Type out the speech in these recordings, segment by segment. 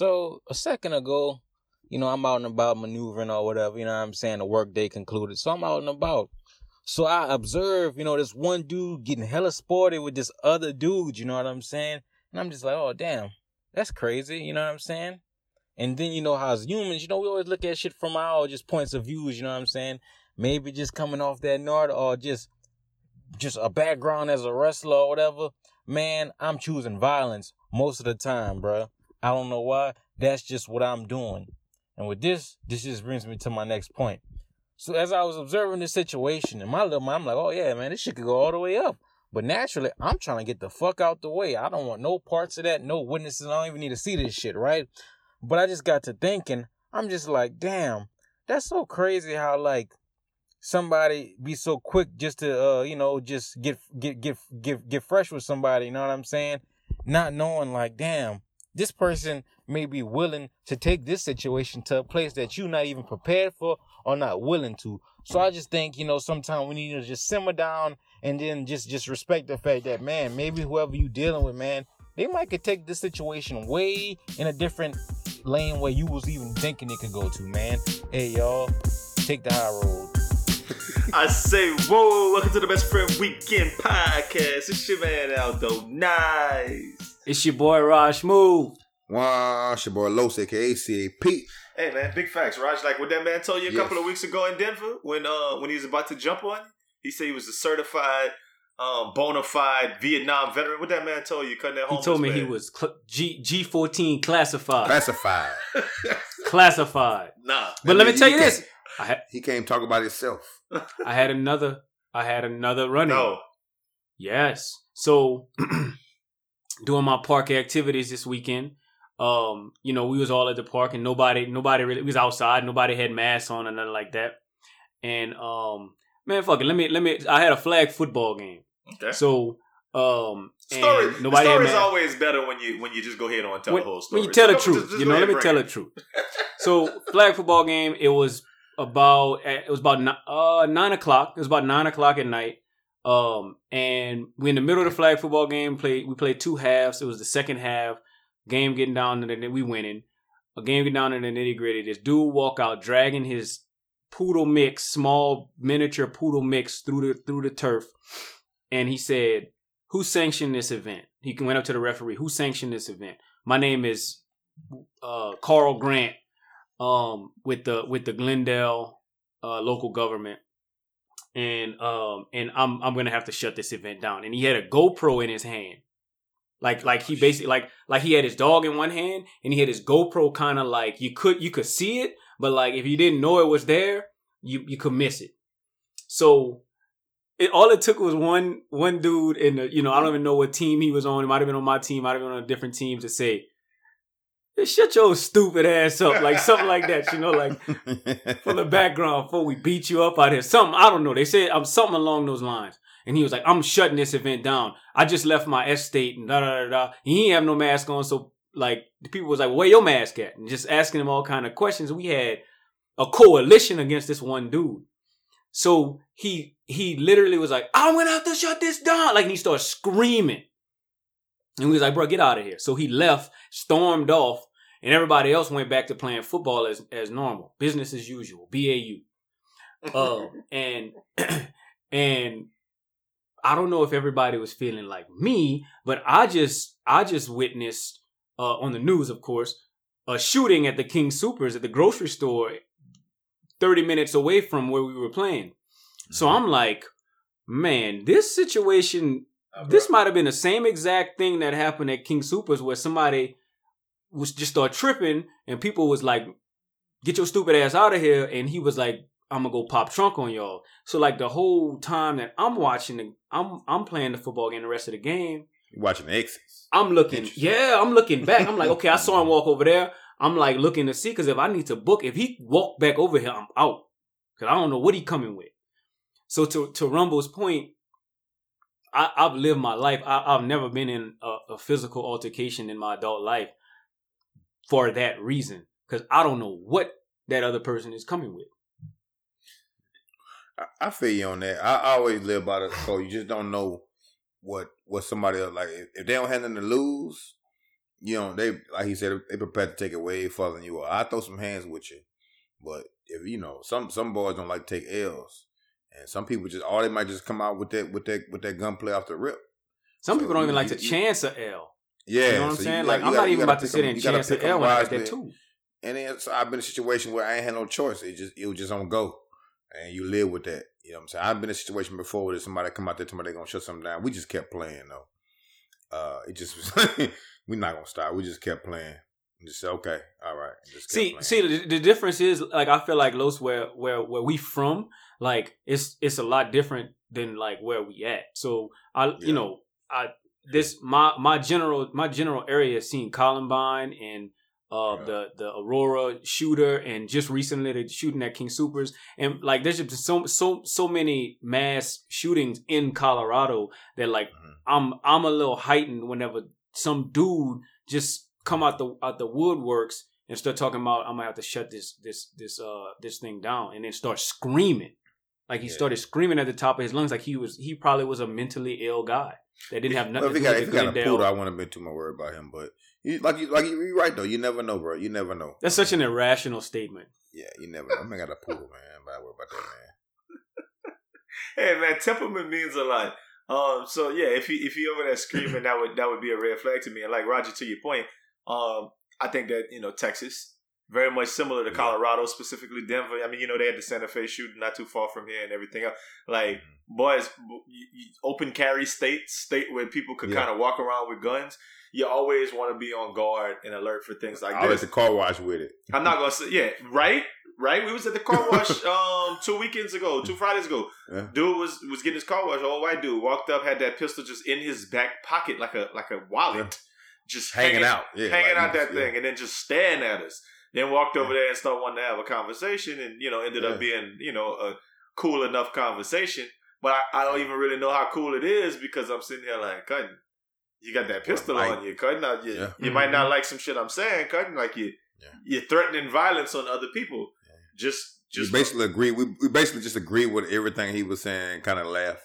So a second ago, you know, I'm out and about maneuvering or whatever, you know what I'm saying? The workday concluded. So I'm out and about. So I observe, you know, this one dude getting hella sporty with this other dude, you know what I'm saying? And I'm just like, oh damn, that's crazy, you know what I'm saying? And then you know how as humans, you know, we always look at shit from our just points of views, you know what I'm saying? Maybe just coming off that nord or just just a background as a wrestler or whatever. Man, I'm choosing violence most of the time, bruh. I don't know why. That's just what I'm doing. And with this, this just brings me to my next point. So as I was observing this situation in my little mind, I'm like, oh yeah, man, this shit could go all the way up. But naturally, I'm trying to get the fuck out the way. I don't want no parts of that, no witnesses. I don't even need to see this shit, right? But I just got to thinking, I'm just like, damn, that's so crazy how like somebody be so quick just to uh, you know, just get get get get get fresh with somebody, you know what I'm saying? Not knowing like, damn, this person may be willing to take this situation to a place that you're not even prepared for or not willing to. So I just think, you know, sometimes we need to just simmer down and then just just respect the fact that man, maybe whoever you dealing with, man, they might could take this situation way in a different lane where you was even thinking it could go to, man. Hey y'all, take the high road. I say, whoa, welcome to the Best Friend Weekend Podcast. It's your man Aldo Nice. It's your boy Raj Move. Wow, it's your boy Los, aka CAP. Hey man, big facts, Raj. Like what that man told you a Yes. couple of weeks ago in Denver when uh when he was about to jump on. He said he was a certified, um, bona fide Vietnam veteran. What that man told you? Cutting that He told me man. he was cl- G G fourteen classified. Classified. classified. nah. But let me tell he you this: had He can't talk about himself. I had another I had another running. No. Yes. So doing my park activities this weekend. Um, you know, we was all at the park and nobody nobody really was outside, nobody had masks on or nothing like that. And um man fuck it, let me let me I had a flag football game. Okay. So um and Story. nobody the had story is always better when you when you just go ahead on and tell when, the whole story. when you tell So the truth, just- just you know. Let me tell the truth. So flag football game. It was about it was about uh nine o'clock. It was about nine o'clock at night. Um, and we in the middle of the flag football game. Played we played two halves. It was the second half. Game getting down to the we winning. A game getting down to the nitty gritty. This dude walk out dragging his poodle mix, small miniature poodle mix through the through the turf, and he said, "Who sanctioned this event?" He went up to the referee. Who sanctioned this event? My name is uh, Carl Grant um, with the with the Glendale uh, local government, and um, and I'm I'm gonna have to shut this event down. And he had a GoPro in his hand, like like he basically like like he had his dog in one hand, and he had his GoPro kind of like you could you could see it, but like if you didn't know it was there, you you could miss it. So. It, all it took was one one dude in the you know I don't even know what team he was on. It might have been on my team, might have been on a different team to say, "Hey, shut your stupid ass up, like something like that, you know, like from the background before we beat you up out here. Something I don't know. They said I'm something along those lines. And he was like, I'm shutting this event down. I just left my estate and da da da da. He ain't have no mask on, so like the people was like, Where your mask at? And just asking him all kind of questions. We had a coalition against this one dude. So he he literally was like, I'm gonna have to shut this down. Like and he started screaming. And we was like, bro, get out of here. So he left, stormed off, and everybody else went back to playing football as as normal, business as usual, BAU. Um, and and I don't know if everybody was feeling like me, but I just I just witnessed uh, on the news, of course, a shooting at the King Supers at the grocery store, thirty minutes away from where we were playing. So I'm like, man, this situation this might have been the same exact thing that happened at King Supers where somebody was just start tripping and people was like, get your stupid ass out of here. And he was like, I'm gonna go pop trunk on y'all. So like the whole time that I'm watching the, I'm I'm playing the football game the rest of the game. Watching the exits. I'm looking, yeah, I'm looking back. I'm like, okay, I saw him walk over there. I'm like looking to see because if I need to book, if he walk back over here, I'm out because I don't know what he coming with. So to to Rumble's point, I, I've lived my life. I, I've never been in a, a physical altercation in my adult life for that reason because I don't know what that other person is coming with. I, I feel you on that. I, I always live by the code. You just don't know what what somebody else like. If, if they don't have nothing to lose, you know they like he said they prepared to take it way further than you are. I throw some hands with you, but if you know some some boys don't like to take L's, and some people just all they might just come out with that with that with that gunplay off the rip. Some So people don't you- even like to you- chance a L. Yeah, you know what I'm saying? like gotta- I'm not even about gotta sit pick sit 'em- and chance 'em L when I got that too. And then so I've been in a situation where I ain't had no choice. It just it was just on go, and you live with that. You know what I'm saying? I've been in a situation before where somebody come out there, somebody gonna shut something down. We just kept playing though. Uh, it just was we're not gonna stop. We just kept playing. And just okay, all right. just See, playing. see, the, the difference is like I feel like Los where where where we from, like it's it's a lot different than like where we at. So I, Yeah. you know, I this my my general my general area has seen Columbine and uh Yeah. the the Aurora shooter and just recently the shooting at King Supers and like there's just so so so many mass shootings in Colorado that like Mhm. I'm I'm a little heightened whenever some dude just come out the out the woodworks and start talking about I'm gonna have to shut this this this uh this thing down and then start screaming. Like he Yeah. started screaming at the top of his lungs like he was he probably was a mentally ill guy that didn't have nothing Well, if he got if he got a poodle, I wouldn't have been too much worried about him. But you, like you like you, you're right though. You never know, bro. You never know. That's such an irrational statement. Yeah, you never know. I got a poodle, man. But I worry about that, man. Hey man, temperament means a lot. Um, so yeah, if he if he over there screaming, that would that would be a red flag to me. And like Roger, to your point, um, I think that you know Texas very much similar to Yeah. Colorado, specifically Denver. I mean, you know they had the Santa Fe shooting not too far from here and everything else. Like Mm-hmm. boys, open carry states, state where people could Yeah. kind of walk around with guns. You always want to be on guard and alert for things like I was this. at the car wash with it. I'm not gonna say yeah, right, right. We was at the car wash um two weekends ago, two Fridays ago. Yeah. Dude was was getting his car wash. Old white dude walked up, had that pistol just in his back pocket like a like a wallet, just Hanging out. Yeah, hanging like, out that yeah. thing, and then just staring at us. Then walked over there and started wanting to have a conversation, and you know ended Yeah. up being you know a cool enough conversation. But I, I don't even really know how cool it is because I'm sitting here like, cutting. You got that pistol Well, on you, cutting. Out, you, Yeah. you might not like some shit I'm saying, cutting. Like you, Yeah. you're threatening violence on other people. Yeah. Just, just we basically agree. We, we basically just agreed with everything he was saying. Kind of laughed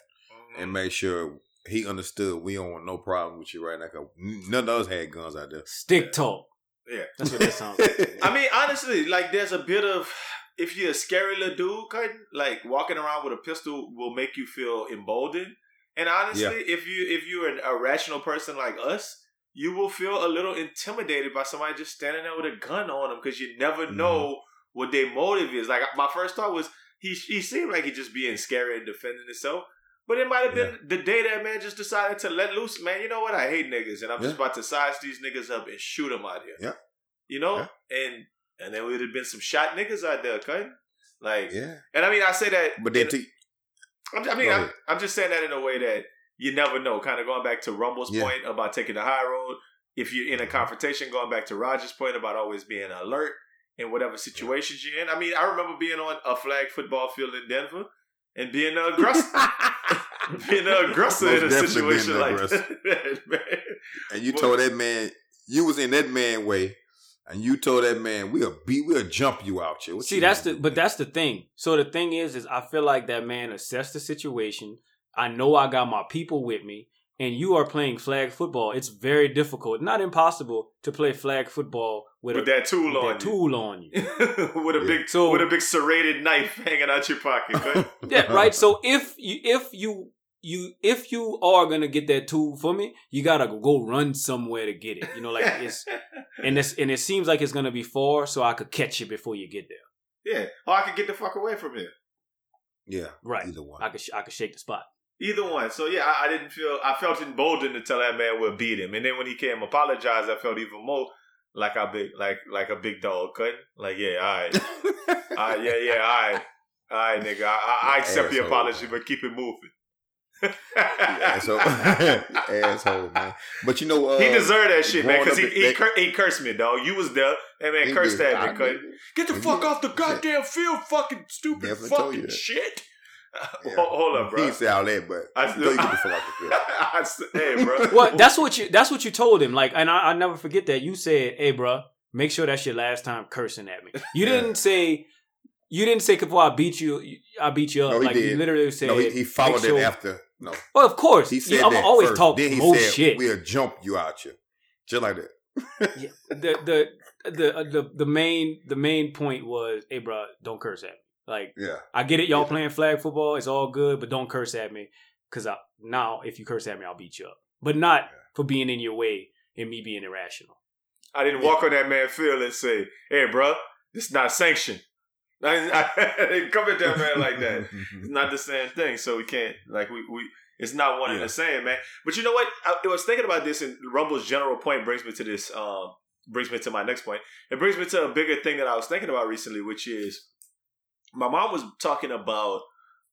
Mhm. and made sure he understood. We don't want no problem with you right now. 'cause None of us had guns out there. Stick talk. Yeah. That's what that sounds like. I mean, honestly, like there's a bit of if you're a scary little dude, like walking around with a pistol will make you feel emboldened. And honestly, if you if you're an, a rational person like us, you will feel a little intimidated by somebody just standing there with a gun on them because you never Mhm. know what their motive is. Like my first thought was he he seemed like he just being scary and defending himself. But it might have been the day that man just decided to let loose. Man, you know what? I hate niggas, and I'm just about to size these niggas up and shoot them out here. Yeah. You know, Yeah. and and then would have been some shot niggas out there, okay? Like, yeah, and I mean, I say that, but then to, I'm, I mean, I'm. I'm just saying that in a way that you never know. Kind of going back to Rumble's Yeah. point about taking the high road. If you're in a confrontation, going back to Roger's point about always being alert in whatever situations you're in. I mean, I remember being on a flag football field in Denver and being uh, an aggressor, being an aggressor in a situation like aggressor. that. man. and you What- told that man you was in that man way, and you told that man we'll beat, we'll jump you out here. What See, you that's the do, but that's the thing. So the thing is, is I feel like that man assessed the situation. I know I got my people with me, and you are playing flag football. It's very difficult, not impossible, to play flag football with, with a that tool with on that tool on you. you, with a Yeah. big So- with a big serrated knife hanging out your pocket. right? Yeah, right. So if you if you you if you are gonna get that tool for me, you gotta go run somewhere to get it. You know, like it's and it's and it seems like it's gonna be far, so I could catch you before you get there. yeah, or I could get the fuck away from here. yeah, Right. Either one. I could sh- I could shake the spot. Either one. So yeah, I, I didn't feel I felt emboldened to tell that man we'll beat him. And then when he came apologize, I felt even more like I big like like a big dog cutting. Like, yeah, all right. All right, yeah, yeah, all right. All right, nigga. I, I, I accept the apology, man. but keep it moving. asshole, asshole, man. But you know, uh, he deserved that shit, man, because he he, they- cur- he cursed me, dog. You was there, and man, he cursed did. at I me, Get the fuck off the goddamn field, fucking stupid Definitely told fucking you shit. Yeah. Hold, hold up, He bro. didn't say all that, but I I still- you get the fuck out the field. I s- hey, bro. Well, that's what you that's what you told him. Like, and I, I never forget that you said, "Hey, bro, make sure that's your last time cursing at me." You Yeah. didn't say. You didn't say before I beat you. I beat you up. No, he like you did. literally said. No, he, he followed make sure- it after. No, Well, of course. he said I'm that always first. talk Then he most said, shit. "We'll jump you out you, just like that. yeah, the the the uh, the the main the main point was, hey, bro, don't curse at me. Like, Yeah, I get it, y'all Yeah. playing flag football, it's all good, but don't curse at me, because I now if you curse at me, I'll beat you up. But not for being in your way and me being irrational. I didn't walk on that man's field and say, "Hey, bro, this is not sanctioned." I didn't, I didn't come at that man like that. It's not the same thing, so we can't like we we. It's not one and the same, man. But you know what? I, I was thinking about this, and Rumble's general point brings me to this. Um, brings me to my next point. It brings me to a bigger thing that I was thinking about recently, which is my mom was talking about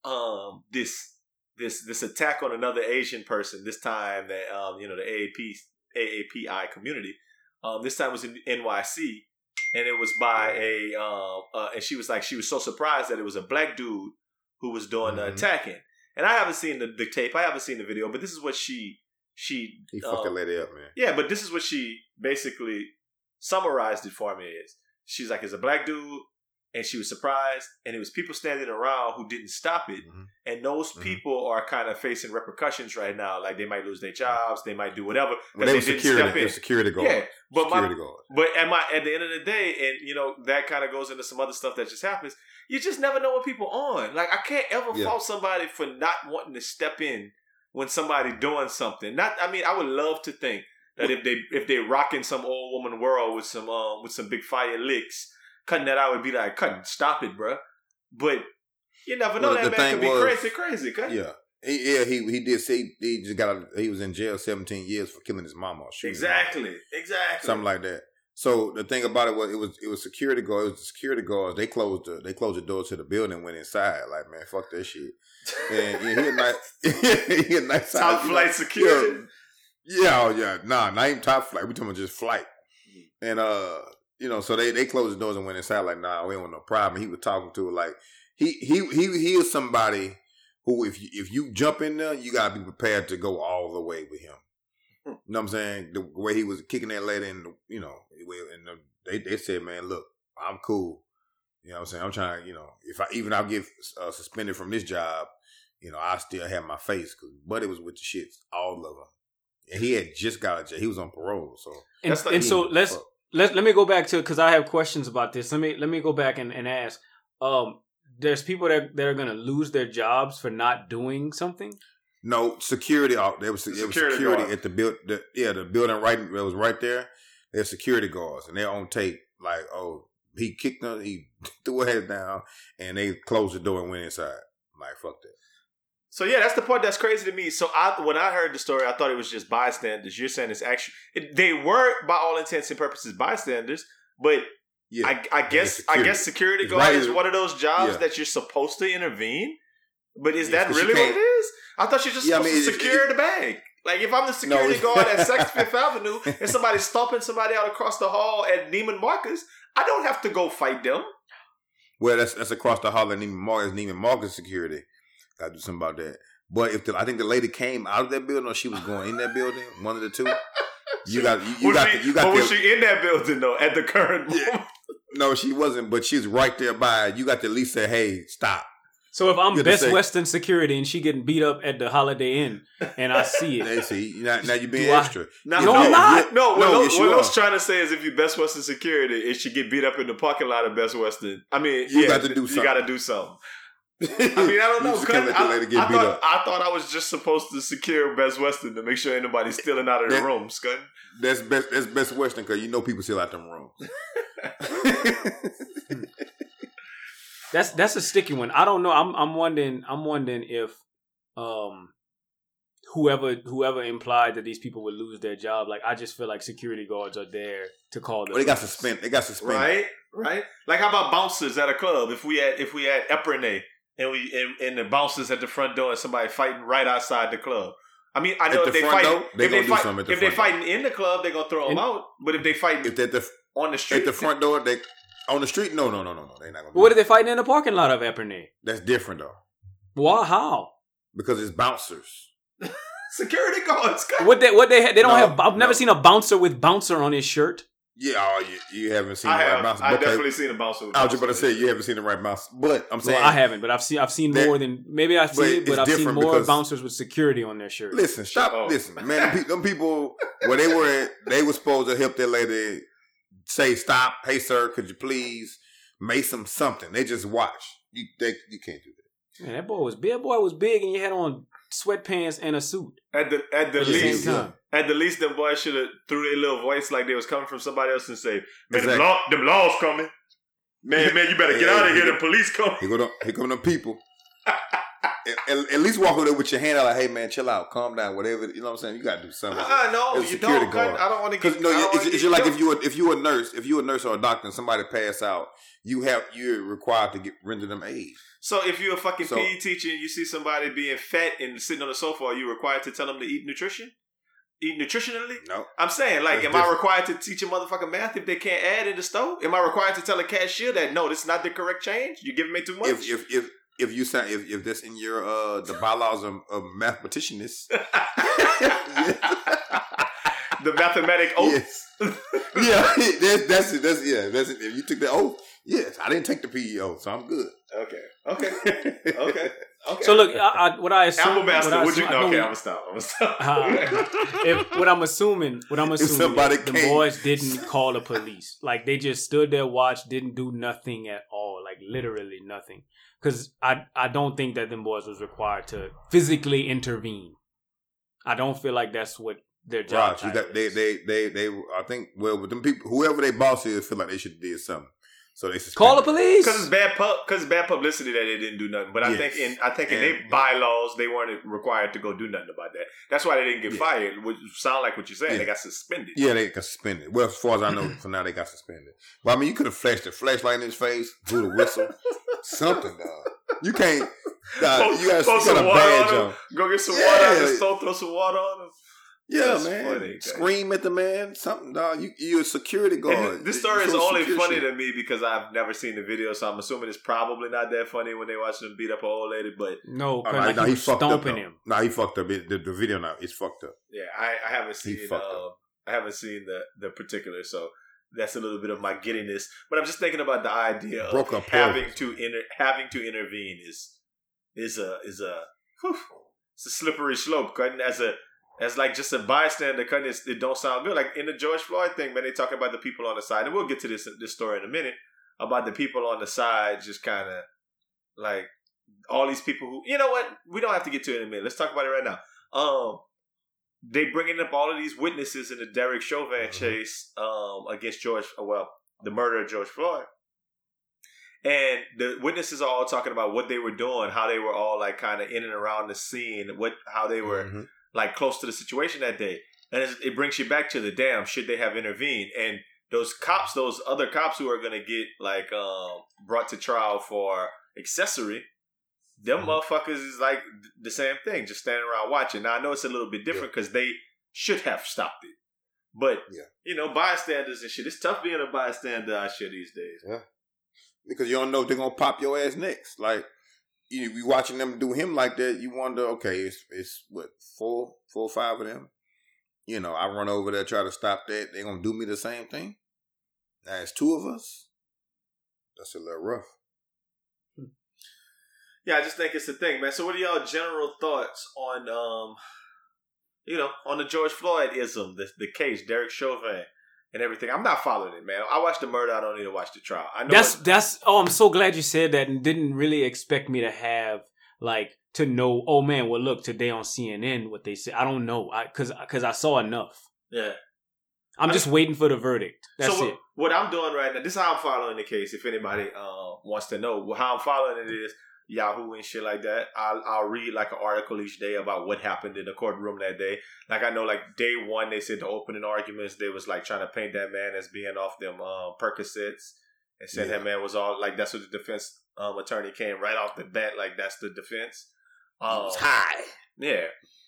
um this this this attack on another Asian person. This time that um you know the AAP AAPI community. Um, this time was in NYC, and it was by a um uh, and she was like she was so surprised that it was a black dude who was doing the Mhm. attacking. And I haven't seen the, the tape. I haven't seen the video, but this is what she she he that um, lady up, man. yeah, but this is what she basically summarized it for me is she's like, it's a black dude, and she was surprised, and it was people standing around who didn't stop it, Mhm. and those Mhm. people are kind of facing repercussions right now. Like they might lose their jobs, they might do whatever Well, they were didn't security, step they in. security guards. Yeah, but my security guards. but at my at the end of the day, and you know that kind of goes into some other stuff that just happens. You just never know what people on. Like I can't ever Yeah. fault somebody for not wanting to step in when somebody doing something. Not, I mean, I would love to think that if they if they rocking some old woman world with some um with some big fire licks, cutting that out would be like cutting, stop it, bruh. But you never know Well, that man could be was- crazy, crazy. Cut. Yeah. He, yeah, he he did say he just got out, he was in jail 17 years for killing his mama. or shooting mama. exactly, exactly. something like that. So the thing about it was it was it was security guards. It was the security guards. They closed the they closed the door to the building. and Went inside. Like man, fuck that shit. And yeah, he a nice, he a nice Top size, you flight know, security. Yeah, oh, yeah, nah, not even top flight. We talking about just flight. And uh, you know, so they they closed the doors and went inside. Like, nah, we ain't want no problem. He was talking to her like he he he he is somebody who if you if you jump in there, you gotta be prepared to go all the way with him. Hmm. You know what I'm saying? The way he was kicking that lady, and you know, and the, they they said, man, look, I'm cool. You know what I'm saying? I'm trying. You know, if I even I'll get uh, suspended from this job, you know, I still have my face because Buddy was with the shits, all of them. And he had just got out of jail. He was on parole, so And, That's like- and so let's fuck. Let let me go back to because I have questions about this. Let me let me go back and, and ask. Um, there's people that that are gonna lose their jobs for not doing something. No security. Out there was, there was Security security guard. at the build. The, yeah, the building right that was right there. There's security guards, and they're on tape. Like, oh, he kicked them. He threw her head down, and they closed the door and went inside. Like, fuck that. So yeah, that's the part that's crazy to me. So I, when I heard the story, I thought it was just bystanders. You're saying it's actually it, they were, by all intents and purposes, bystanders. But Yeah, I, I guess I security. guess security guard right is one of those jobs Yeah. that you're supposed to intervene. But is Yes, that really what it is? I thought you're just Yeah, I supposed mean, to secure it- the bag. Like if I'm the security it's- guard at Saks Fifth Avenue and somebody's stomping somebody out across the hall at Neiman Marcus, I don't have to go fight them. Well, that's that's across the hall at Neiman Marcus. Neiman Marcus security. Got to do something about that. But if the, I think the lady came out of that building or she was going in that building, one of the two. You got you, you got she, the, you got but the, was she in that building though at the current Yeah. moment? no, she wasn't, but she's right there by. You got to at least say, "Hey, stop." So if I'm You have to Best say- Western security and she getting beat up at the Holiday Inn and I see it, They see now, now you're being Do I- extra. No, If No, I'm not. No, what, No, Lo- yes, what you Lo's are. trying to say is if you Best Western security, and she get beat up in the parking lot of Best Western. I mean, You yeah, got to do You got to do something. I mean, I don't know. You just cuz can't I, lady I beat thought, up. I thought I was just supposed to secure Best Western to make sure ain't nobody stealing out of the That- room, Scud. That's best. That's best Western because you know people steal out them rooms. that's that's a sticky one. I don't know. I'm I'm wondering. I'm wondering if um whoever whoever implied that these people would lose their job. Like I just feel like security guards are there to call the. well, they got police. suspended. They got suspended. Right, right. Like how about bouncers at a club? If we had if we had Epernay and we and, and the bouncers at the front door and somebody fighting right outside the club. I mean, I know At if they front fight, door, they if they gonna fight, the if they front door. fighting in the club, they're gonna throw them In- out. But if they fight, If they're the on the street, at the front door, they on the street. No, no, no, no, no. They're not gonna. Do What are they fighting in the parking lot of Epernay? That's different though, Why? How? because it's bouncers. security guards. What they what they ha- they don't No, have? I've never no. seen a bouncer with bouncer on his shirt. Yeah, oh, you, you haven't seen I the right have. bouncer. I Okay. definitely seen a bouncer. with I was just about to say you haven't seen the right bouncer, but I'm saying Well, I haven't, but I've seen I've seen That- more than maybe I've but seen it, but it's I've seen more bouncers with security on their shirt. Listen, stop. Oh. Listen, man. Them, pe- them people, where they were, they were supposed to help that lady say, "Stop, hey sir, could you please make some something?" They just watch. You, they, you can't do that. Man, that boy was big. Boy was big, and you had on sweatpants and a suit At the at the at the least, same time. at the least, them boys should have threw their little voice like they was coming from somebody else and say, "Man, Exactly. them, law, them laws coming." Man, man, you better get Yeah, out of here. yeah. The police coming. Here go, the, here come the people. at, at- least walk over there with your hand out, like, "Hey man, chill out, calm down, whatever." You know what I'm saying? You got to do something. Uh, no, you security don't. guard. I don't want to get. no, it's, it's like if you were if you a nurse, if you a nurse or a doctor, and somebody pass out, you have you're required to get render them aid. So if you're a fucking So- PE teacher and you see somebody being fat and sitting on the sofa, are you required to tell them to eat nutrition? Eat nutritionally? No, I'm saying, like, That's am I required to teach a motherfucking math if they can't add in the stove? Am I required to tell a cashier that no, this is not the correct change? You're giving me too much. if if if if you sound if if that's in your uh the bylaws of, of mathematicianists, the mathematic oath. yes, yeah, that's that's it. That's yeah, that's it. If you took the oath, yes, I didn't take the PEO, so I'm good. Okay. Okay. Okay. Okay. So look, I, I, what I assume, Apple what Master, I would you? assume- I No, know okay, we- I'm gonna stop. I'm gonna stop. Uh, if what I'm assuming, what I'm assuming, somebody is the came- boys didn't call the police. Like they just stood there, watched, didn't do nothing at all. Like literally nothing. Because I I don't think that them boys was required to physically intervene. I don't feel like that's what their job. Raj, you title they, is. they, they, they, I think, well, with them people, whoever they boss is, feel like they should have did something. So they call the police. Because it's bad pub, because it's bad publicity that they didn't do nothing. But I Yes. think in I think in their bylaws they weren't required to go do nothing about that. That's why they didn't get Yeah. fired. Which sound like what you're saying. Yeah. They got suspended. Yeah, they got suspended. Well, as far as I know, for now they got suspended. But I mean, you could have flashed a flashlight in his face, blew the whistle, something, dog. You can't. Dog, Throw- you got, throw you some a water badge on on. him. Go get some Yeah. water out the stove. Throw some water on him. Yeah, That's man. funny. Scream at the man, something, dog. You you a security guard. And this story is only funny shit. to me because I've never seen the video, so I'm assuming it's probably not that funny when they watch them beat up an old lady. But no, 'cause nah, like nah, he he fucked up. stomping though. him. Nah, he fucked up. It, the, the video now it's fucked up. yeah, I, I haven't seen. fucked Uh, I haven't seen the the particular, so that's a little bit of my giddiness. But I'm just thinking about the idea of Broke up having to inter, having to intervene is is a is a whew, it's a slippery slope. Cutting as a as like just a bystander, cutting it, it don't sound good. Like in the George Floyd thing, man, they talking about the people on the side, and we'll get to this this story in a minute about the people on the side, just kind of like all these people who you know what we don't have to get to it in a minute. Let's talk about it right now. Um, they bringing up all of these witnesses in the Derek Chauvin Mhm. chase um against George. Well, the murder of George Floyd. And the witnesses are all talking about what they were doing, how they were all like kind of in and around the scene, what how they were Mhm. like close to the situation that day. And it's, it brings you back to the damn should they have intervened? And those cops, those other cops who are gonna get like um brought to trial for accessory, them Mhm. motherfuckers is like the same thing, just standing around watching. Now I know it's a little bit different because they should have stopped it, but Yeah. you know bystanders and shit. It's tough being a bystander out here these days. because you don't know if they're gonna pop your ass next. Like you be watching them do him like that, you wonder, okay, it's it's what four, four, or five of them. You know, I run over there try to stop that. they're gonna do me the same thing. Now it's two of us. That's a little rough. Yeah, I just think it's the thing, man. So, what are y'all general thoughts on, um, you know, on the George Floyd ism, the the case, Derek Chauvin, and everything? I'm not following it, man. I watched the murder. I don't need to watch the trial. I know That's that's. Oh, I'm so glad you said that, and didn't really expect me to have like to know. Oh man, well look today on CNN what they said. I don't know, I because because I saw enough. yeah. I'm just waiting for the verdict. That's so it. what, what I'm doing right now, this is how I'm following the case. If anybody uh, wants to know how I'm following it is Yahoo and shit like that. I'll, I'll read like an article each day about what happened in the courtroom that day. Like I know, like day one, they said the opening arguments they was like trying to paint that man as being off them um, Percocets and said Yeah. that man was all like that's what the defense um, attorney came right off the bat like that's the defense. Um, It's high. yeah,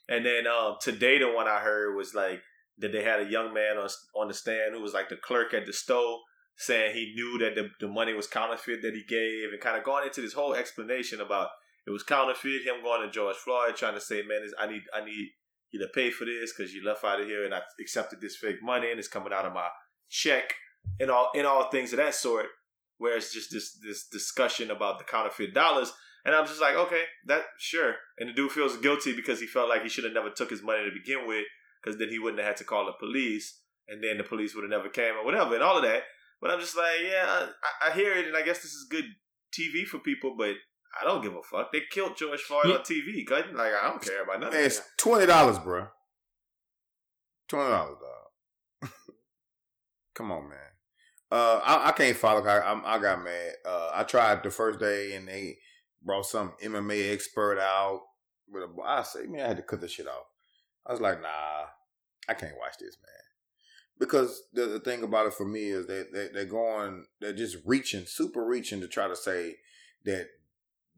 and then um, today the one I heard was like that they had a young man on on the stand who was like the clerk at the store saying he knew that the, the money was counterfeit that he gave and kind of going into this whole explanation about it was counterfeit. Him going to George Floyd trying to say, man, I need I need you to pay for this because you left out of here and I accepted this fake money and it's coming out of my check and all and all things of that sort. Where it's just this this discussion about the counterfeit dollars. And I'm just like, okay, that sure. And the dude feels guilty because he felt like he should have never took his money to begin with, because then he wouldn't have had to call the police, and then the police would have never came or whatever, and all of that. But I'm just like, yeah, I, I hear it, and I guess this is good TV for people, but I don't give a fuck. They killed George Floyd Yeah. on TV. Like, I don't care about nothing. Man, it's twenty dollars, bro. Twenty dollars, dog. Come on, man. Uh, I, I can't follow. I, I'm, I got mad. Uh, I tried the first day, and they brought some MMA expert out with a. I say, man, I had to cut the shit off. I was like, nah, I can't watch this, man. Because the, the thing about it for me is they, they they're going, they're just reaching, super reaching to try to say that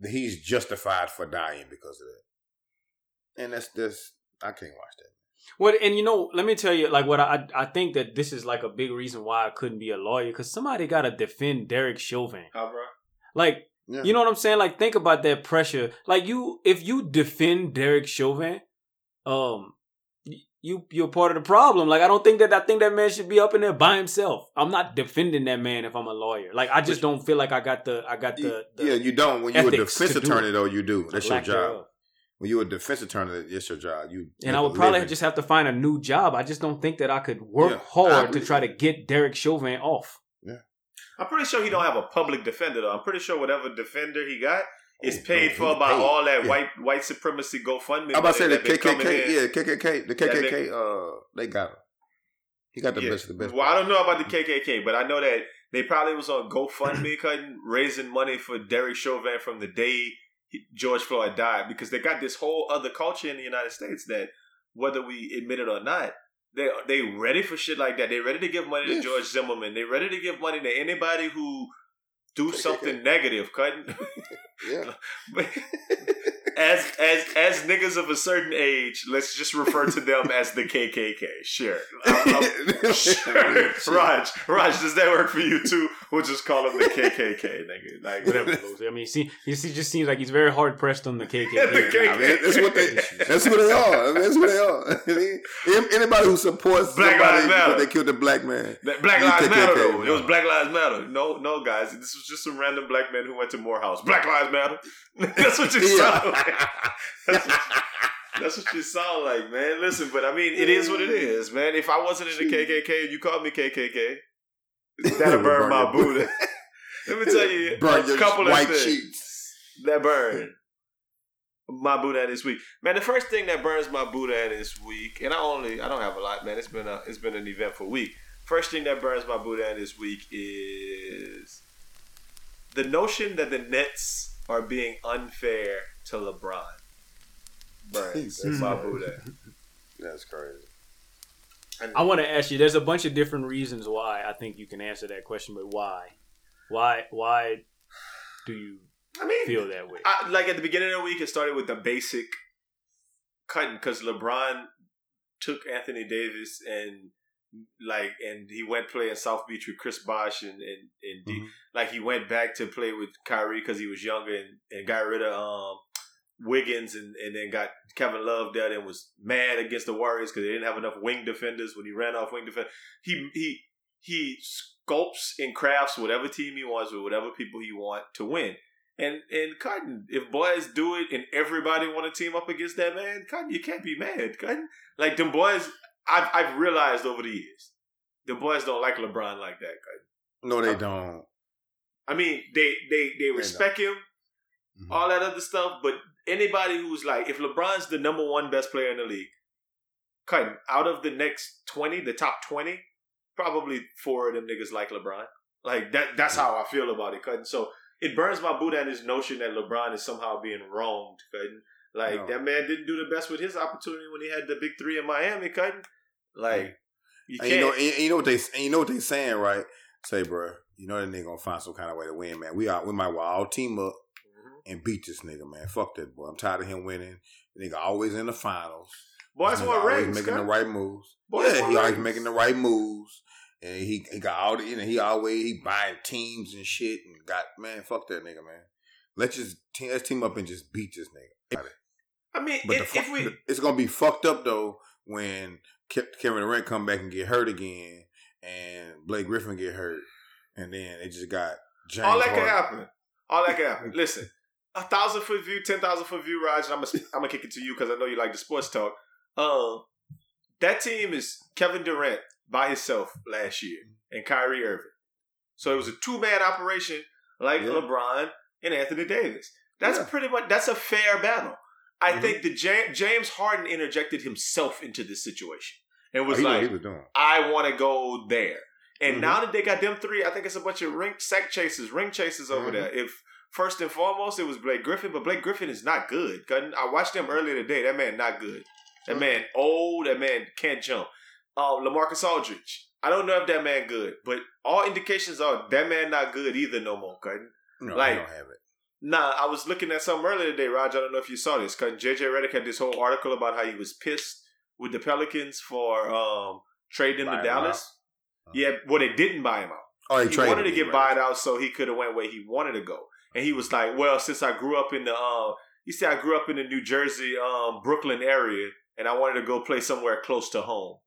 he's justified for dying because of that. And that's just I can't watch that. Well, and you know, let me tell you, like what I I think that this is like a big reason why I couldn't be a lawyer because somebody got to defend Derek Chauvin. Huh, bro? Like Yeah. you know what I'm saying? Like think about that pressure. Like you, if you defend Derek Chauvin, um, y- you you're part of the problem. Like I don't think that I think that man should be up in there by himself. I'm not defending that man if I'm a lawyer. Like I just don't feel like I got the I got the, the yeah, you don't. When you're a defense attorney, though, you do. That's your job. thereof. When you're a defense attorney, that's your job. You And I would probably living. just have to find a new job. I just don't think that I could work Yeah, hard to try to get Derek Chauvin off. Yeah, I'm pretty sure he don't have a public defender though. I'm pretty sure whatever defender he got is Oh, paid for by paid. all that Yeah. white white supremacy GoFundMe. I'm about to say the that been coming KKK. Yeah, KKK. The KKK. Uh, they got him. He got the Yeah. best of the best. Well, I don't know about the KKK, but I know that they probably was on GoFundMe cutting, raising money for Derek Chauvin from the day George Floyd died because they got this whole other culture in the United States that whether we admit it or not, they they ready for shit like that. They ready to give money to Yes. George Zimmerman. They ready to give money to anybody who do something negative, cutting. Yeah. But as as as niggas of a certain age, let's just refer to them as the KKK. Sure, I'm- I'm- sure. Raj, Raj, does that work for you too? We'll just call them the KKK, nigga. Like Whatever. I mean, see, he he just seems like he's very hard pressed on the KKK. The KKK. I mean, that's what they. That's who they are. I mean, that's who they are. I mean, anybody who supports Black somebody Lives Matter. they killed a black man. Black Lives KKK, Matter. Though. It was. Black Lives Matter. No, no, guys. This was just some random black men who went to Morehouse. Black Lives Matter. That's what you sound like. That's what, that's what you sound like, man. Listen, but I mean, it is what it is, man. If I wasn't in the KKK and you called me KKK, that'll burn my Buddha. Let me tell you Burn a couple of white things sheets. that burn my Buddha this week. Man, the first thing that burns my Buddha this week, and I only I don't have a lot, man. It's been a it's been an eventful week. First thing that burns my Buddha this week is the notion that the Nets are being unfair to LeBron. Burns That's my crazy. Buddha. That's crazy. I want to ask you. There's a bunch of different reasons why I think you can answer that question, but why? Why? Why do you I mean, feel that way? I, like at the beginning of the week, it started with the basic cutting because LeBron took Anthony Davis and like and he went play in South Beach with Chris Bosh and and, and D, Mhm. like he went back to play with Kyrie because he was younger and, and got rid of um Wiggins and, and then got Kevin Love there and was mad against the Warriors because they didn't have enough wing defenders when he ran off wing defense. He he he sculpts and crafts whatever team he wants with whatever people he want to win. And and Cotton, if boys do it and everybody want to team up against that man, Cotton, you can't be mad, Cotton. Like them boys, I've I've realized over the years, the boys don't like LeBron like that, No, they don't. I mean, they they they respect him, Mhm. all that other stuff, but anybody who's like, if LeBron's the number one best player in the league, Cotton, out of the next twenty, the top twenty, probably four of them niggas like LeBron. Like that. That's how I feel about it, Cutting. So it burns my boot at his notion that LeBron is somehow being wronged, Cutting. Like No. that man didn't do the best with his opportunity when he had the big three in Miami, Cutting. Like you And can't. you know, and you know what they, and you know what they saying, right? Say, bro, you know that nigga gonna find some kind of way to win, man. We are we might well all team up Mm-hmm. and beat this nigga, man. Fuck that boy. I'm tired of him winning. The nigga always in the finals. Boys Nigga want always rings. making the right moves. Boys yeah, he always rings. making the right moves. And he he got all the you know, he always he buying teams and shit and got man, fuck that nigga, man. Let's just team, let's team up and just beat this nigga. I mean, But the if, fu- if we it's gonna be fucked up though when Kevin Durant come back and get hurt again, and Blake Griffin get hurt, and then they just got James. all that can happen. All that can happen. Listen, a thousand foot view, ten thousand foot view, Raj. I'm gonna I'm gonna kick it to you because I know you like the sports talk. Um, that team is Kevin Durant by himself last year and Kyrie Irving. So it was a two man operation like Yeah. LeBron and Anthony Davis. That's Yeah. pretty much that's a fair battle. I Mhm. think the Ja- James Harden interjected himself into this situation and was Oh, like, was. I want to go there. And Mhm. now that they got them three, I think it's a bunch of ring sack chasers, ring chasers over Mhm. there. If first and foremost it was Blake Griffin, but Blake Griffin is not good. I watched him earlier today. That man not good. That man old. That man can't jump. Um, Lamarcus Aldridge. I don't know if that man good, but all indications are that man not good either no more. Cause No, Like- he don't have it. Nah, I was looking at something earlier today, Raj. I don't know if you saw this. Cause JJ Redick had this whole article about how he was pissed with the Pelicans for um trading Buy to him Dallas. out. Yeah, well, they didn't buy him out. Oh, He, traded wanted to get right. bought out so he could have went where he wanted to go. And he was like, "Well, since I grew up in the, uh, he said I grew up in the New Jersey, um, Brooklyn area, and I wanted to go play somewhere close to home."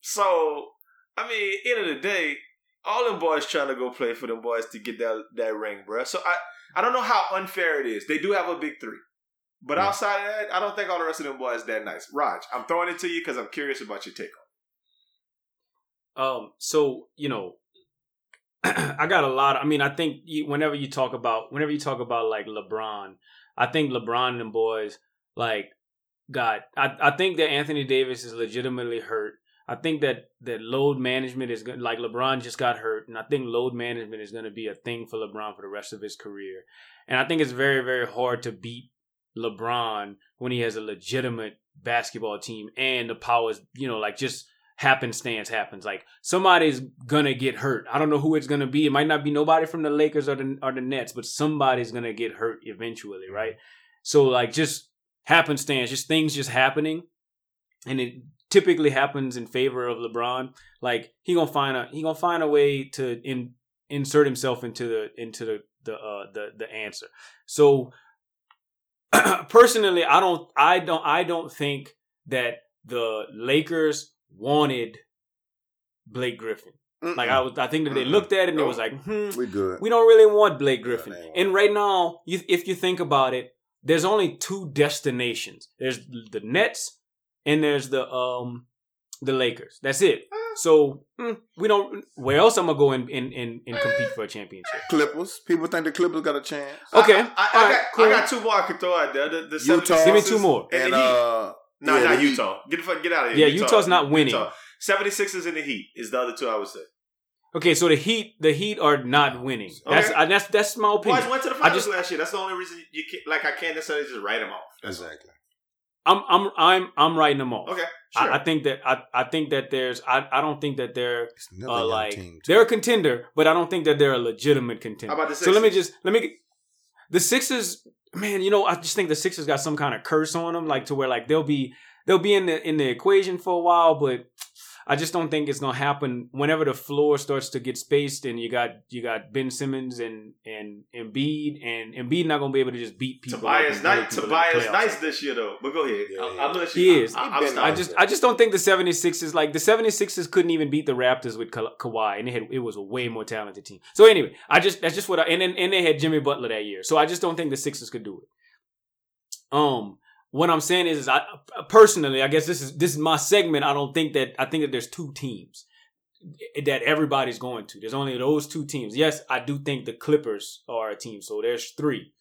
So, I mean, end of the day, all them boys trying to go play for them boys to get that that ring, bruh. So I, I don't know how unfair it is. They do have a big three. But Yeah. outside of that, I don't think all the rest of them boys that nice. Raj, I'm throwing it to you because I'm curious about your take on it. Um, so you know, I got a lot. I mean, I think you, whenever you talk about whenever you talk about like LeBron, I think LeBron and them boys like got. I I think that Anthony Davis is legitimately hurt. I think that that load management is good. Like LeBron just got hurt, and I think load management is going to be a thing for LeBron for the rest of his career. And I think it's very very hard to beat LeBron when he has a legitimate basketball team and the powers. You know, like just happenstance happens. Like somebody's gonna get hurt. I don't know who it's gonna be. It might not be nobody from the Lakers or the or the Nets, but somebody's gonna get hurt eventually, mm-hmm. right? So like just happenstance, just things just happening, and it typically happens in favor of LeBron. Like he gonna find a he gonna find a way to in, insert himself into the into the the uh, the the answer. So personally, I don't I don't I don't think that the Lakers wanted Blake Griffin. Like I was, I think that they looked at it and it was like, hmm, we good. we don't really want Blake Griffin. And right now, you, if you think about it, there's only two destinations. There's the Nets and there's the um the Lakers. That's it. So hmm, we don't. Where else I'm gonna go and and, and, and compete for a championship? Clippers. People think the Clippers got a chance. Okay, I, I, I, all right, got, cool. I got two more I can throw out there. The, the Utah. Give me two more. And, And uh, no, yeah, not the Heat. Utah. Get the fuck, get out of Yeah, here. Utah. Utah's not winning. Utah. 76ers and the Heat is the other two I would say. Okay, so the Heat, the Heat are not winning. That's Okay. I, that's that's my opinion. Boys went to the I finals just- last year. That's the only reason you can't, like I can't necessarily just write them off. Exactly. I'm I'm I'm I'm writing them off. Okay, sure. I, I think that I, I think that there's I, I don't think that they're uh, like team, they're a contender, but I don't think that they're a legitimate contender. How about the Sixers? So let me just let me the Sixers, man. You know, I just think the Sixers got some kind of curse on them, like to where like they'll be they'll be in the in the equation for a while, but I just don't think it's gonna happen whenever the floor starts to get spaced and you got you got Ben Simmons and and Embiid and Embiid not gonna be able to just beat people. Tobias and bully nice. people Tobias playoffs. nice this year though. But go ahead. Yeah, I'm, yeah. I'm gonna let you. He is. I, I'm. I just I just don't think the 76ers like the 76ers couldn't even beat the Raptors with Ka- Kawhi and they had it was a way more talented team. So anyway, I just that's just what I and then, and they had Jimmy Butler that year. So I just don't think the Sixers could do it. Um what I'm saying is, is I personally, I guess this is this is my segment. I don't think that I think that there's two teams that everybody's going to. There's only those two teams. Yes, I do think the Clippers are a team. So there's three.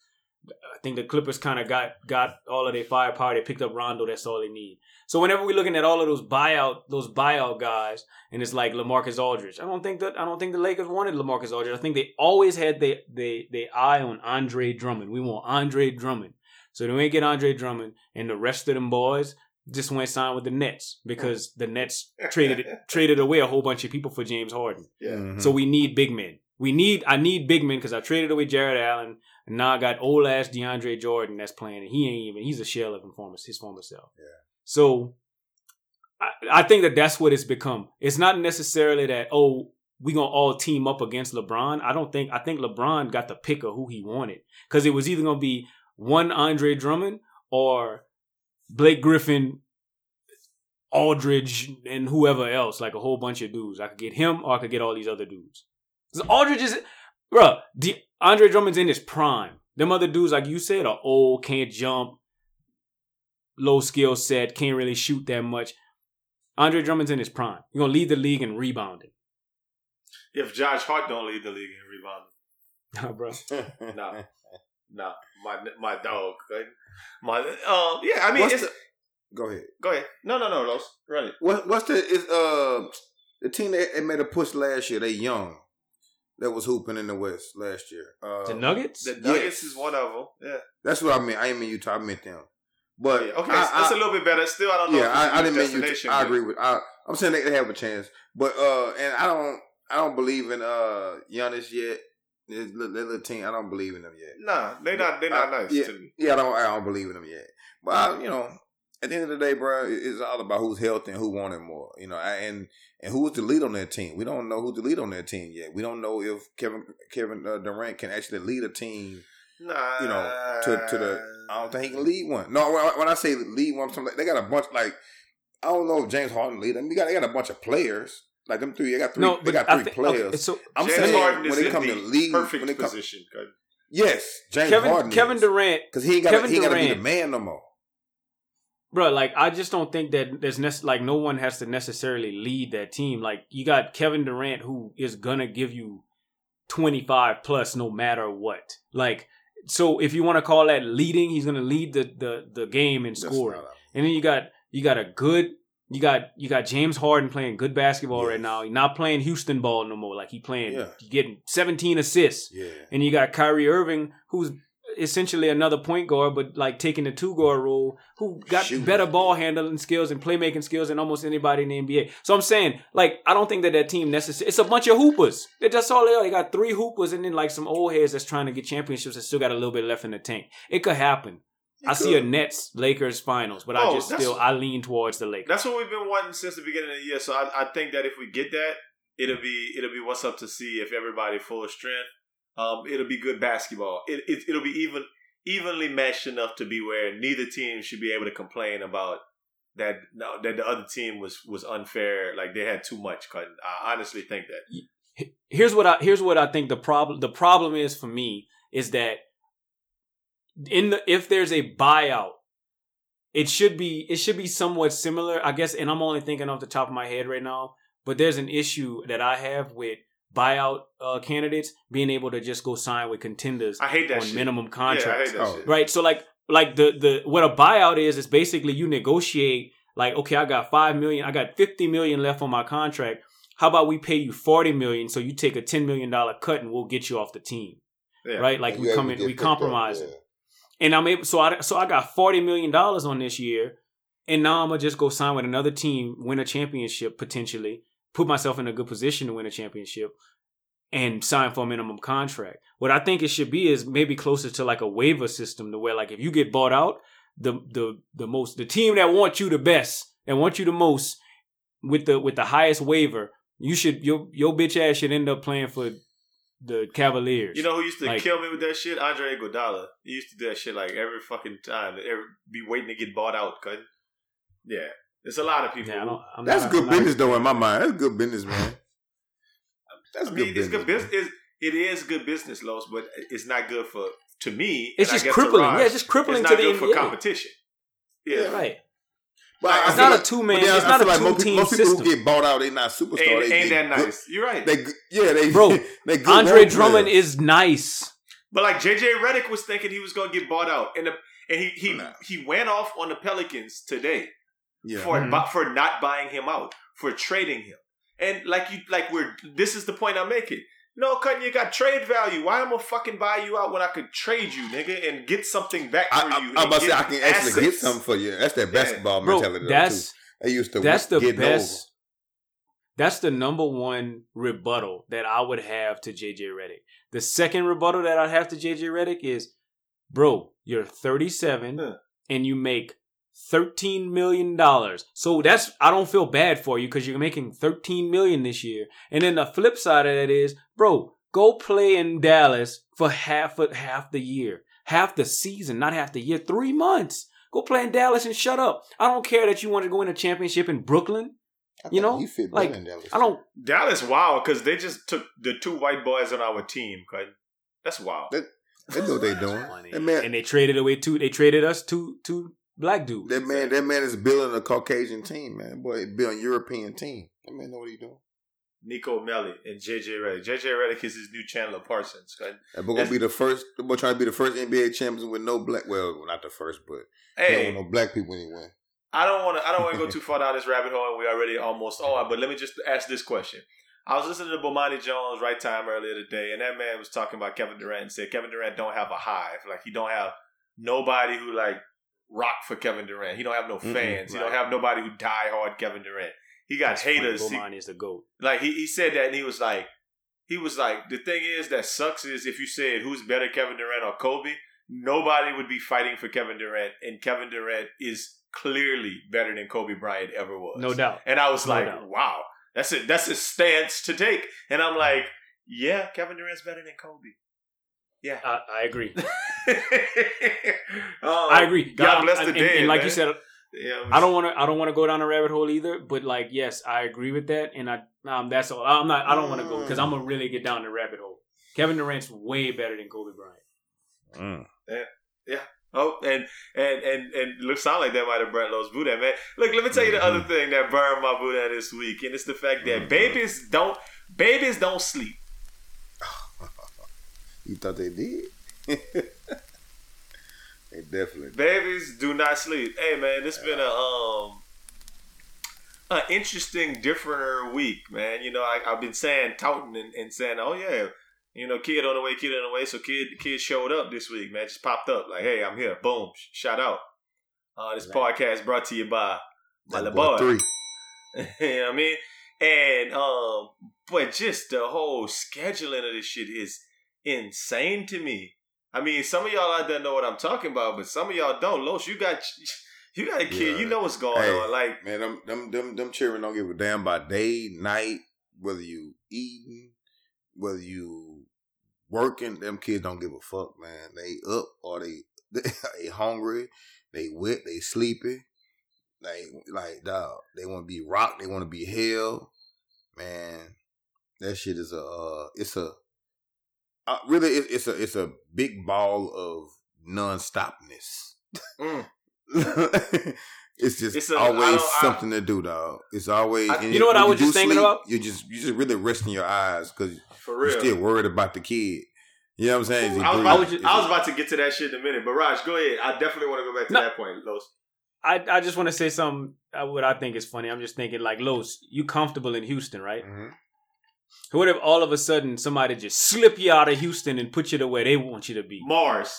I think the Clippers kind of got got all of their firepower. They picked up Rondo. That's all they need. So whenever we're looking at all of those buyout those buyout guys, and it's like Lamarcus Aldridge, I don't think that I don't think the Lakers wanted Lamarcus Aldridge. I think they always had they they eye on Andre Drummond. We want Andre Drummond. So they went get Andre Drummond, and the rest of them boys just went sign with the Nets because the Nets traded traded away a whole bunch of people for James Harden. Yeah. Mhm. So we need big men. We need I need big men because I traded away Jarrett Allen, and now I got old ass DeAndre Jordan that's playing, and he ain't even he's a shell of his former his former self. Yeah. So I, I think that that's what it's become. It's not necessarily that oh we gonna all team up against LeBron. I don't think I think LeBron got the pick of who he wanted because it was either gonna be one Andre Drummond or Blake Griffin, Aldridge, and whoever else, like a whole bunch of dudes. I could get him or I could get all these other dudes. 'Cause Aldridge is, bruh, D- Andre Drummond's in his prime. Them other dudes, like you said, are old, can't jump, low skill set, can't really shoot that much. Andre Drummond's in his prime. He's gonna lead the league in rebounding. If Josh Hart don't lead the league in rebounding, Nah, bro. Nah. Nah, my my dog. My um, yeah. I mean, What's it's, the- go ahead. go ahead. No, no, no, Los, run it. What, what's the is uh the team that that made a push last year? They young that was hooping in the West last year. Uh, The Nuggets? The Nuggets Yes. is one of them. Yeah. That's what I meant. I didn't mean you. I meant them. But yeah. Okay, I, it's, it's I- a little bit better. Still, I don't know. yeah, if I, I didn't mean you. destination, I agree with. I, I'm saying they, they have a chance, but uh, and I don't. I don't believe in uh Giannis yet. This little, team, I don't believe in them yet. Nah, they not. They not I- nice yeah. to me. Yeah, I don't. I don't believe in them yet. But I, you know, at the end of the day, bro, it's all about who's healthy and who wanted more. You know, I- and and who's the lead on that team. We don't know who's the lead on that team yet. We don't know if Kevin Kevin uh, Durant can actually lead a team. Nah, You know, to to the. I don't think he can lead one. No, when I, when I say lead one, something they got a bunch like. I don't know if James Harden lead them. You got they got a bunch of players like them three. They got three. no, they got three think players. okay, so I'm James saying Harden when it in come the to lead, perfect when it position. yes, James Kevin Harden. Kevin is. Durant Because he ain't got he got to be the man no more. bro like i just don't think that there's nec- like no one has to necessarily lead that team like you got kevin durant who is gonna give you 25 plus no matter what like so if you want to call that leading he's gonna lead the the, the game in scoring and then you got you got a good you got you got James Harden playing good basketball right Yes. now. He's not playing Houston ball no more. Like he playing Yeah. getting 17 assists. Yeah. And you got Kyrie Irving, who's essentially another point guard, but like taking the two guard role, who got Shooting. better ball handling skills and playmaking skills than almost anybody in the NBA. So I'm saying, like, I don't think that that team necessarily. It's a bunch of hoopers. They're just all they are. They got three hoopers and then like some old heads that's trying to get championships that still got a little bit left in the tank. It could happen. I see a Nets Lakers finals, but I Oh, just still I lean towards the Lakers. That's what we've been wanting since the beginning of the year. So I, I think that if we get that, it'll be it'll be what's up to see if everybody full of strength. Um, it'll be good basketball. It, it it'll be even evenly matched enough to be where neither team should be able to complain about that no, that the other team was was unfair. Like they had too much. Cutting. I honestly think that. here's what I here's what I think the problem the problem is for me is that in the if there's a buyout, it should be it should be somewhat similar, I guess. And I'm only thinking off the top of my head right now, but there's an issue that I have with buyout uh, candidates being able to just go sign with contenders I hate that on shit. minimum Yeah, I contracts. hate that Oh, shit. Right. So like like the the what a buyout is is basically you negotiate like okay I got five million I got fifty million left on my contract. How about we pay you forty million so you take a ten million dollar cut and we'll get you off the team. Yeah. Right. Like And we come in we get picked up, compromise it. yeah. And I'm able so I so I got forty million dollars on this year, and now I'm gonna just go sign with another team, win a championship potentially, put myself in a good position to win a championship, and sign for a minimum contract. What I think it should be is maybe closer to like a waiver system, to where like if you get bought out, the the the most the team that wants you the best and wants you the most with the with the highest waiver, you should your your bitch ass should end up playing for the Cavaliers. You know who used to Like- kill me with that shit? Andre Iguodala. He used to do that shit like every fucking time. Every, be waiting to get bought out. Cause yeah, It's a lot of people. Yeah, I who- don't, I'm That's not- good I'm not- business though in my mind. That's good business, man. That's I good it's business. good business. It's, it is good business, Los, but it's not good for to me. It's and I just guess to crippling. Raj, Yeah, it's just crippling it's to not the good for NBA. competition. Yeah, Yeah, right. But It's feel not a two-man- but it's I not feel a like most two-team people- Most people system. who get bought out, they not superstars. Ain't, they, ain't they that good- nice? You're right. They good- yeah, they Bro, they good Andre Drummond players. is nice. But like JJ Redick was thinking he was going to get bought out, and the, and he he Nah. he went off on the Pelicans today yeah. for Mhm. bu- for not buying him out for trading him. And like you like we're this is the point I'm making. No, cutting you got trade value. Why am I gonna fucking buy you out when I could trade you, nigga, and get something back for I, I, you? I'm and about to say I get can actually get something for you. That's that basketball Bro, mentality. though, that's too. They used to that's the get best. That's the number one rebuttal that I would have to JJ Redick. The second rebuttal that I'd have to JJ Redick is, bro, you're 37 Huh. and you make 13 million dollars. So that's I don't feel bad for you because you're making 13 million this year. And then the flip side of that is, bro, go play in Dallas for half of half the year, half the season, not half the year, three months. Go play in Dallas and shut up. I don't care that you want to go win a championship in Brooklyn. I You know, he fit like, in Dallas. I don't. Dallas wow, because they just took the two white boys on our team. Cause that's wild. That- They know they doing. Funny. That man, and they traded away two. They traded us two two black dudes. that man, that man is building a Caucasian team, man. Boy, building European team. That man know what he doing. Nico Melli and JJ Redick. JJ Redick is his new Chandler Parsons. cuz. we're gonna be the first. We're trying to be the first NBA champion with no black. Well, not the first, but Hey, no black people win. I don't want to. I don't want to go too far down this rabbit hole, and we already almost are. But let me just ask this question. I was listening to Bomani Jones right time earlier today, and that man was talking about Kevin Durant and said Kevin Durant don't have a hive, like he don't have nobody who like rock for Kevin Durant. He don't have no fans. He don't have nobody who die hard Kevin Durant. He got That's funny. haters. He- is the goat. like he, he said that and he was like he was like the thing is that sucks is if you said who's better Kevin Durant or Kobe nobody would be fighting for Kevin Durant and Kevin Durant is clearly better than Kobe Bryant ever was No doubt. and I was No like doubt. wow that's it that's a stance to take and I'm like yeah Kevin Durant's better than Kobe yeah I, I agree. Um, I agree. God Yeah, bless the and, dead and like man. you said, yeah, I don't want to. I don't want to go down a rabbit hole either. But like, yes, I agree with that. And I, um, that's all. I'm not. I don't want to go because I'm gonna really get down the rabbit hole. Kevin Durant's way better than Kobe Bryant. Mm. Oh, and and and and look, sound like that might have burnt Lowe's Boudin, man. Look, let me tell you the other thing that burned my Boudin this week, and it's the fact that Mhm. babies don't babies don't sleep. You thought they did? they definitely. Babies do not sleep. Hey, man, it's been a um an interesting, differenter week, man. You know, I, I've been saying, touting, and, and saying, oh yeah, you know, kid on the way, kid on the way. So kid, kid showed up this week, man. Just popped up like, hey, I'm here. Boom, shout out. Uh, this Right. podcast brought to you by my boy boy. three. you know what I mean? And um, but just the whole scheduling of this shit is insane to me. I mean, some of y'all out there know what I'm talking about, but some of y'all don't. Los, you got you got a kid, Yeah. you know what's going Hey. on. Like, Man, them them them them children don't give a damn about day, night, whether you eating, whether you working. Them kids don't give a fuck, man. They up or they they hungry, they wet, they sleepy. Like like dog, they want to be rocked, they want to be held. Man, that shit is a uh, it's a uh, really it, it's a it's a big ball of non-stopness. mm, it's just It's a- I always don't- I- something to do, dog. It's always. I- You know what I was do just thinking sleep, about? You just you just really resting your eyes because you're real. still worried about the kid. You know what I'm saying? Is I was, breathing? about, was just- I was about to get to that shit in a minute, but Raj, go ahead. I definitely want to go back to No. that point, Los. I I just want to say something. Uh, what I think is funny. I'm just thinking like, Los, you comfortable in Houston, right? Mhm. What if all of a sudden somebody just slip you out of Houston and put you to where they want you to be? Mars.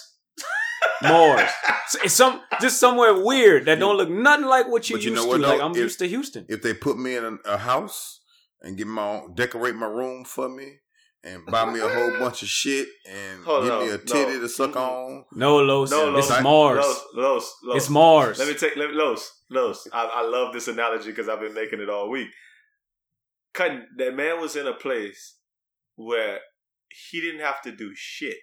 Mars. It's some just somewhere weird that don't look nothing like what you But you used know what, to. Like? I'm If- used to Houston. If they put me in a, a house and give my own, decorate my room for me and buy me a whole bunch of shit and Hold give on, me a no. titty to suck on, No, Los. No, this Los. is Mars. Los, Los, Los. It's Mars. Let me take let me, Los. Los. I, I love this analogy because I've been making it all week. Cutting that man was in a place where he didn't have to do shit.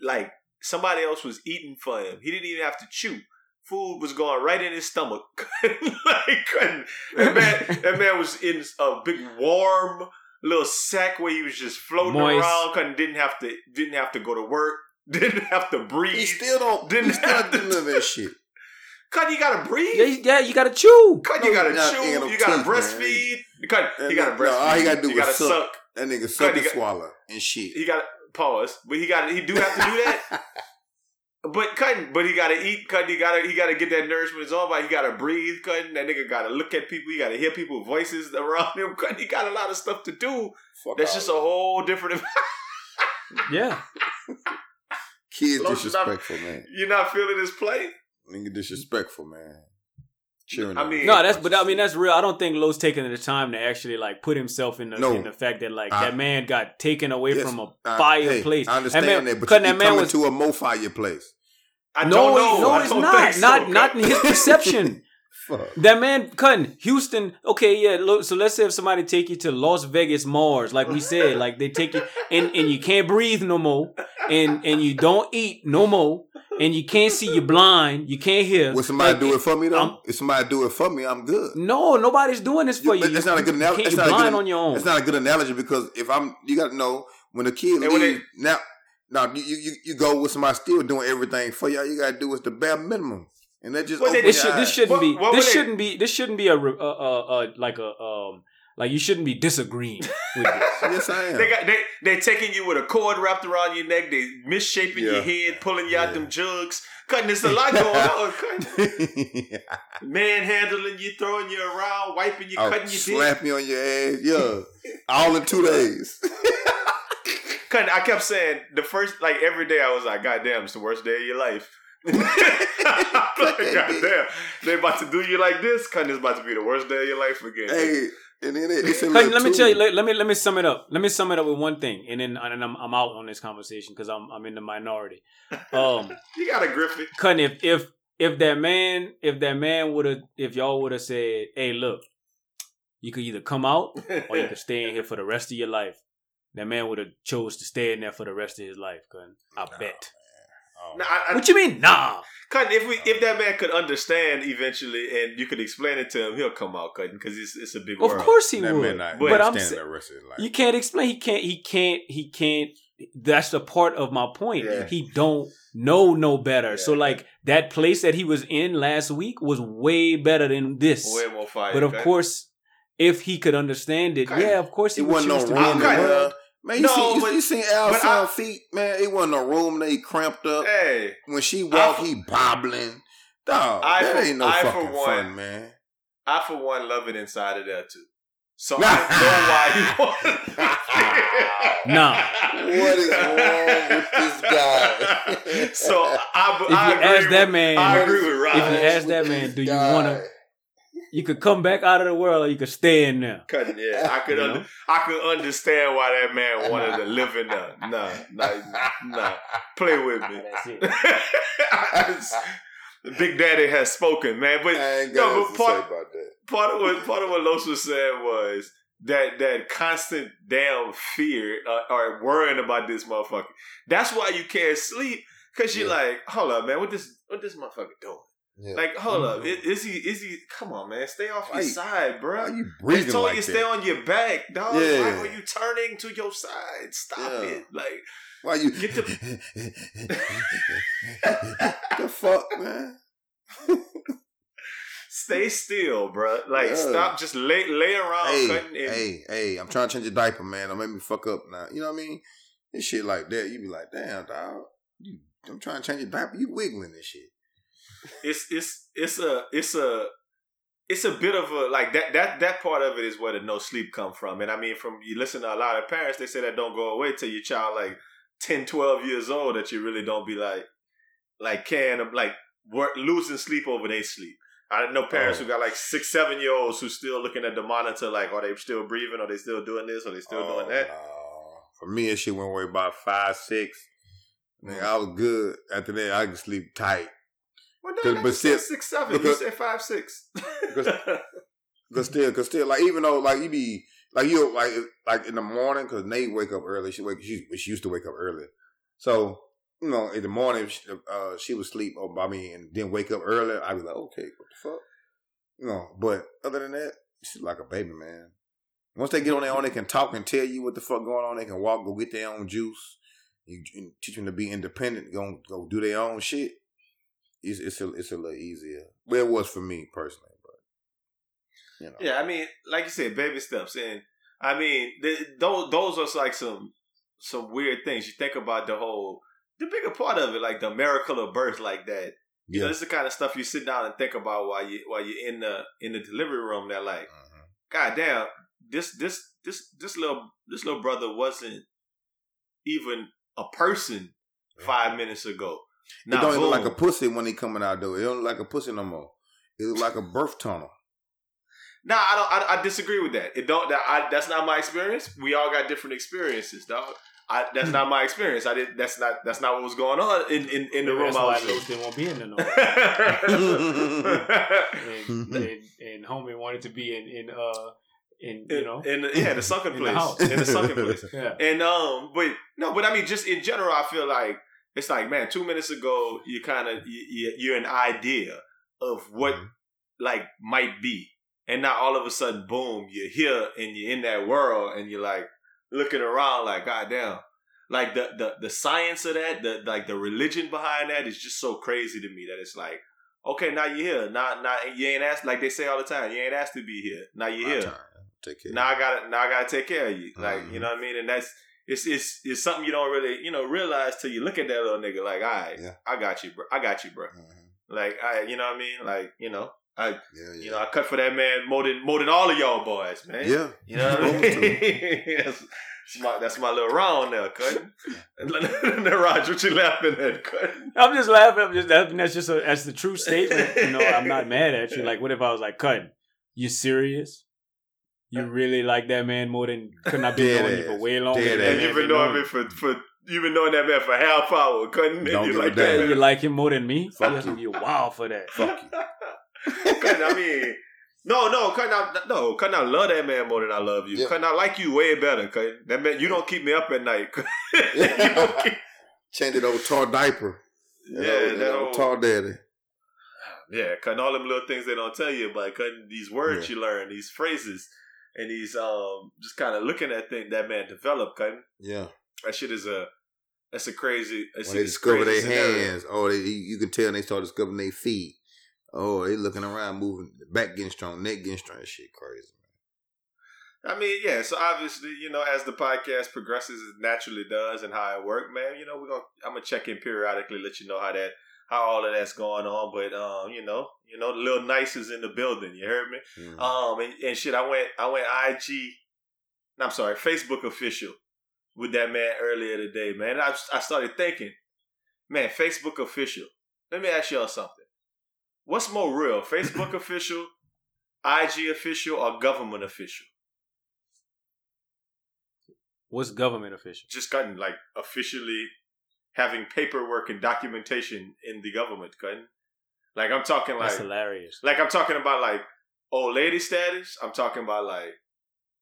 Like somebody else was eating for him. He didn't even have to chew. Food was going right in his stomach. like couldn't- that man, that man was in a big warm little sack where he was just floating Moist. around. Couldn't didn't have to didn't have to go to work. Didn't have to breathe. he still don't. Didn't he still have don't do to none of that shit. Cut, you gotta breathe. yeah, yeah, you gotta chew. Cut, No, you gotta he chew. he ain't you gotta teeth, man. breastfeed. Cut, And he gotta no, breastfeed. all he gotta do you is gotta suck. suck. That nigga Cut, suck he and got- swallow and shit. He gotta pause, but he got he do have to do that. But cut, but he gotta eat. Cut, he gotta he gotta get that nourishment his own body. He gotta breathe. Cut, that nigga gotta look at people. He gotta hear people's voices around him. Cut, he got a lot of stuff to do. Fuck That's just a whole different. Yeah. Kids Los, you're not- disrespectful, man. You're not feeling his play. Nigga disrespectful, man. cheering. I mean- No, that's but I mean that's real. I don't think Lowe's taking the time to actually like put himself in the No. in the fact that like I- that man got taken away Yes, from a I- fireplace. hey, I understand man, that, but cutting you that man coming was to a mo fireplace. I no, don't know. no, I it's don't not. so, not not in his perception. Fuck. That man, cutting Houston. Okay, yeah. Look, so let's say if somebody take you to Las Vegas Mars, like we said, like they take you and and you can't breathe no more, and and you don't eat no more, and you can't see, you're blind, you can't hear. Will somebody Like, do it for me though? I'm- if somebody do it for me, I'm good. No, nobody's doing this for You- you. That's not a good analogy. can't- You're not a blind good. on your own. It's not a good analogy because if I'm, you got to know when the kid And when leave now. Now you, you you go with somebody still doing everything for you. All you gotta do is the bare minimum, and that just Well, they- open this your should, this shouldn't What- be what this shouldn't be this shouldn't be a re- uh, uh, uh, like a um like you shouldn't be disagreeing with this. Yes, I am. They got they they taking you with a cord wrapped around your neck. They misshaping your head, pulling you out Yeah. them jugs. Cutting, there's a lot going on. Cutting, manhandling you, throwing you around, wiping you, I'll cutting your dick. slap me on your ass. Yeah, all in two days. Cutting, I kept saying the first like every day I was like, God damn, it's the worst day of your life. God damn, they about to do you like this. Cutting is about to be the worst day of your life again. hey, and then it, it's a Hey, little let me tell you. Let, let me let me sum it up. Let me sum it up with one thing, and then and I'm, I'm out on this conversation because I'm I'm in the minority. Um, you got a Griffin. cutting if if if that man if that man would have if y'all would have said, hey, look, you could either come out or you could stay in here for the rest of your life. That man would have chose to stay in there for the rest of his life. Cutting, I bet. Oh. Nah, I, I, What you mean? Nah. Cutting, if we if that man could understand eventually and you could explain it to him, he'll come out cutting because it's it's a big Of world. course he that would. man not But I'm understand sa- the rest of his life. You can't explain. He can't. He can't. He can't. That's the part of my point. Yeah. He don't know no better. So Yeah. like that place that he was in last week was way better than this. Way more fire. but of Cutting. course, if he could understand it, Okay. yeah, of course he it would wasn't no choose to be in in the Okay. there. world. Man, you No, see, you, but- you seen but Al's feet, man. It wasn't a room. They cramped up. hey, When she walk, I- he bobbling. Dog, I that ain't no I for fucking one- fun, man. I for one love it inside of there too. So I know why he wants. Nah. What is wrong with this guy? so I, If you agree ask that with- man, I agree with if you ask that man, do you wanna- you could come back out of the world or you could stay in there. Cutting, yeah, I could You under. I could understand why that man wanted to live in there. Nah, nah, nah. Play with me. That's it. Big Daddy has spoken, man. But I ain't No, got but nothing to part- say about that. part of what part of what Los was saying was that that constant damn fear uh, or worrying about this motherfucker. That's why you can't sleep because you're Yeah. like, hold up, man, what this what this motherfucker doing? Yeah. Like, hold up, is, he is he? Come on, man, stay off your you- side, Why bro. you breathing they told like you that? stay on your back, dog. Yeah. Why are you turning to your side? Stop Yeah. it. Like, Why you Get the fuck, man? stay still, bro. Like, Yeah. stop. Just lay lay around, hey, hey, hey! I'm trying to change your diaper, man. Don't make me fuck up now. You know what I mean? This shit like that, you be like, damn, dog. You, I'm trying to change your diaper. You wiggling this shit. It's it's it's a it's a it's a bit of a like that that that part of it is where the no sleep come from and i mean from you listen to a lot of parents they say that don't go away till your child like 10 12 years old that you really don't be like like can like work losing sleep over they sleep I know parents Oh. who got like six, seven year olds who still looking at the monitor like, are they still breathing? Are they still doing this? Are they still Oh, doing that? no. For me, it shit went away about five, six. Nigga, I was good. After that, I could sleep tight. Well, no, but you said still- six, seven. because- you said five, six. Cause- Cause still, cause still, like even though like you be like you like like in the morning, cause Nate wake up early. She wake she, she used to wake up early, so you know in the morning she, uh, she would sleep. Oh, I mean, and then wake up early. I'd be like, okay, what the fuck, you know. But other than that, she's like a baby, man. Once they get on their own, they can talk and tell you what the fuck going on. They can walk, go get their own juice. You, you teach them to be independent, go go do their own shit. It's it's a it's a little easier. Well, it was for me personally, but you know. Yeah, I mean, like you said, baby steps, and I mean, th- those those are like some some weird things. You think about the whole, the bigger part of it, like the miracle of birth, like that. You know, Yeah. this is the kind of stuff you sit down and think about while you while you're in the in the delivery room. That like, Mhm. God damn, this this this this little this little brother wasn't even a person five minutes ago. It don't even look like a pussy when he coming out though. It don't look like a pussy no more. It looked like a birth tunnel. Nah, I don't. I, I disagree with that. It don't. That, I, that's not my experience. We all got different experiences, dog. I, that's not my experience. I did. That's not. That's not what was going on in in, in the room. I why was Los didn't want to be in there no more. and, and, and homie wanted to be in in uh in you know in the, yeah, the sunken In the place, house. in the sunken place. yeah And um, but no, but I mean, just in general, I feel like it's like, man, two minutes ago, you kind of you, you, you're an idea of what Mhm. like might be, and now all of a sudden, boom, you're here and you're in that world, and you're like looking around, like, goddamn, like the the the science of that, the like the religion behind that is just so crazy to me that it's like. Okay, now you're here. Now, now you ain't asked like they say all the time. You ain't asked to be here. Now you're My here turn. Take care. now I gotta now I gotta take care of you. Like, Mhm. you know what I mean? And that's it's it's it's something you don't really, you know, realize till you look at that little nigga like, all right, Yeah. I got you, bro. I got you, bro. Mhm. Like I you know what I mean? Like, you know, I Yeah, yeah. you know, I cut for that man more than more than all of y'all boys, man. yeah. You know what I mean? that's, that's my that's my little round there, cut. Raj, what you laughing at, cut? I'm just laughing. I'm just that, that's just a that's the true statement. You know, I'm not mad at you. Like, what if I was like, "Cut, you serious? You really like that man more than couldn't I be Dead knowing you for way longer? Dead than ass. And you've been knowing me for for you've been knowing that man for half hour, cutting and Don't you give like damn. that. you like him more than me? Fuck Yes, you. you wild for that. Fuck you. Cutting, I mean, no, no, cutting out, no, cutting I love that man more than I love you. Yeah. Cutting I like you way better. Cutting that man, you don't keep me up at night. You keep- Change it over tar diaper. yeah, that that old old, tar daddy. yeah, cutting all them little things they don't tell you about. Cutting these words Yeah. you learn, these phrases, and he's um, just kind of looking at thing that man developed. Cutting Yeah. that shit is a. That's a crazy. That's When they discover their hands, oh, they, you can tell they start discovering their feet. Oh, they looking around, moving, back getting strong, neck getting strong. Shit crazy. I mean, yeah. So obviously, you know, as the podcast progresses, it naturally does, and how it work, man. You know, we're gonna I'm gonna check in periodically, let you know how that how all of that's going on. But um, you know, you know, the little nice is in the building. You heard me? Mm. Um, and, and shit, I went I went IG. I'm sorry, Facebook official with that man earlier today, man. I I started thinking, man, Facebook official. Let me ask y'all something. What's more real, Facebook official, IG official, or government official? What's government official? just gotten like officially having paperwork and documentation in the government, cutting. Like I'm talking like That's hilarious. like I'm talking about like old lady status. I'm talking about like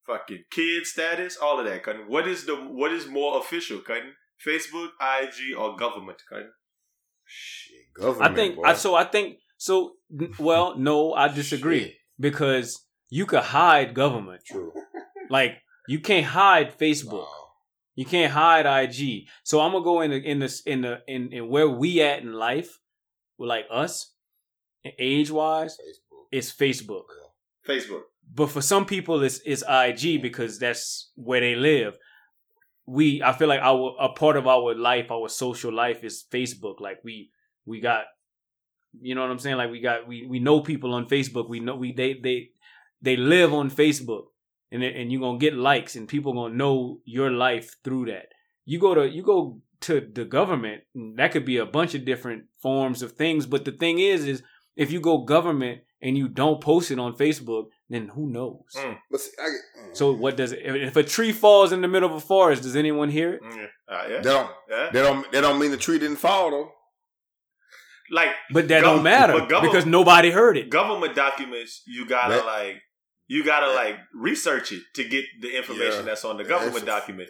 fucking kid status, all of that, cutting. What is the what is more official, cutting? Facebook, IG, or government, cutting? Shit, government. I think boy. I so I think so. Well, no, I disagree Shit. because you could hide government. True. Like you can't hide Facebook. Wow. You can't hide IG. So I'm gonna go in the in the in the in, in where we at in life, like us, age wise, it's Facebook. Facebook. But for some people, it's it's IG because that's where they live. We I feel like our a part of our life, our social life, is Facebook. Like we we got, you know what I'm saying? Like we got we we know people on Facebook. We know we they they they live on Facebook, and and you're gonna get likes, and people gonna know your life through that. You go to you go to the government, that could be a bunch of different forms of things. But the thing is, is if you go government and you don't post it on Facebook, then who knows? Mm. But see, I, mm. So what does it? If a tree falls in the middle of a forest, does anyone hear it? Mm, uh, yeah. that don't yeah. that don't that don't mean the tree didn't fall though. Like But that Gov- don't matter because nobody heard it. government documents, you gotta That- like you gotta like research it to get the information Yeah. that's on the government document.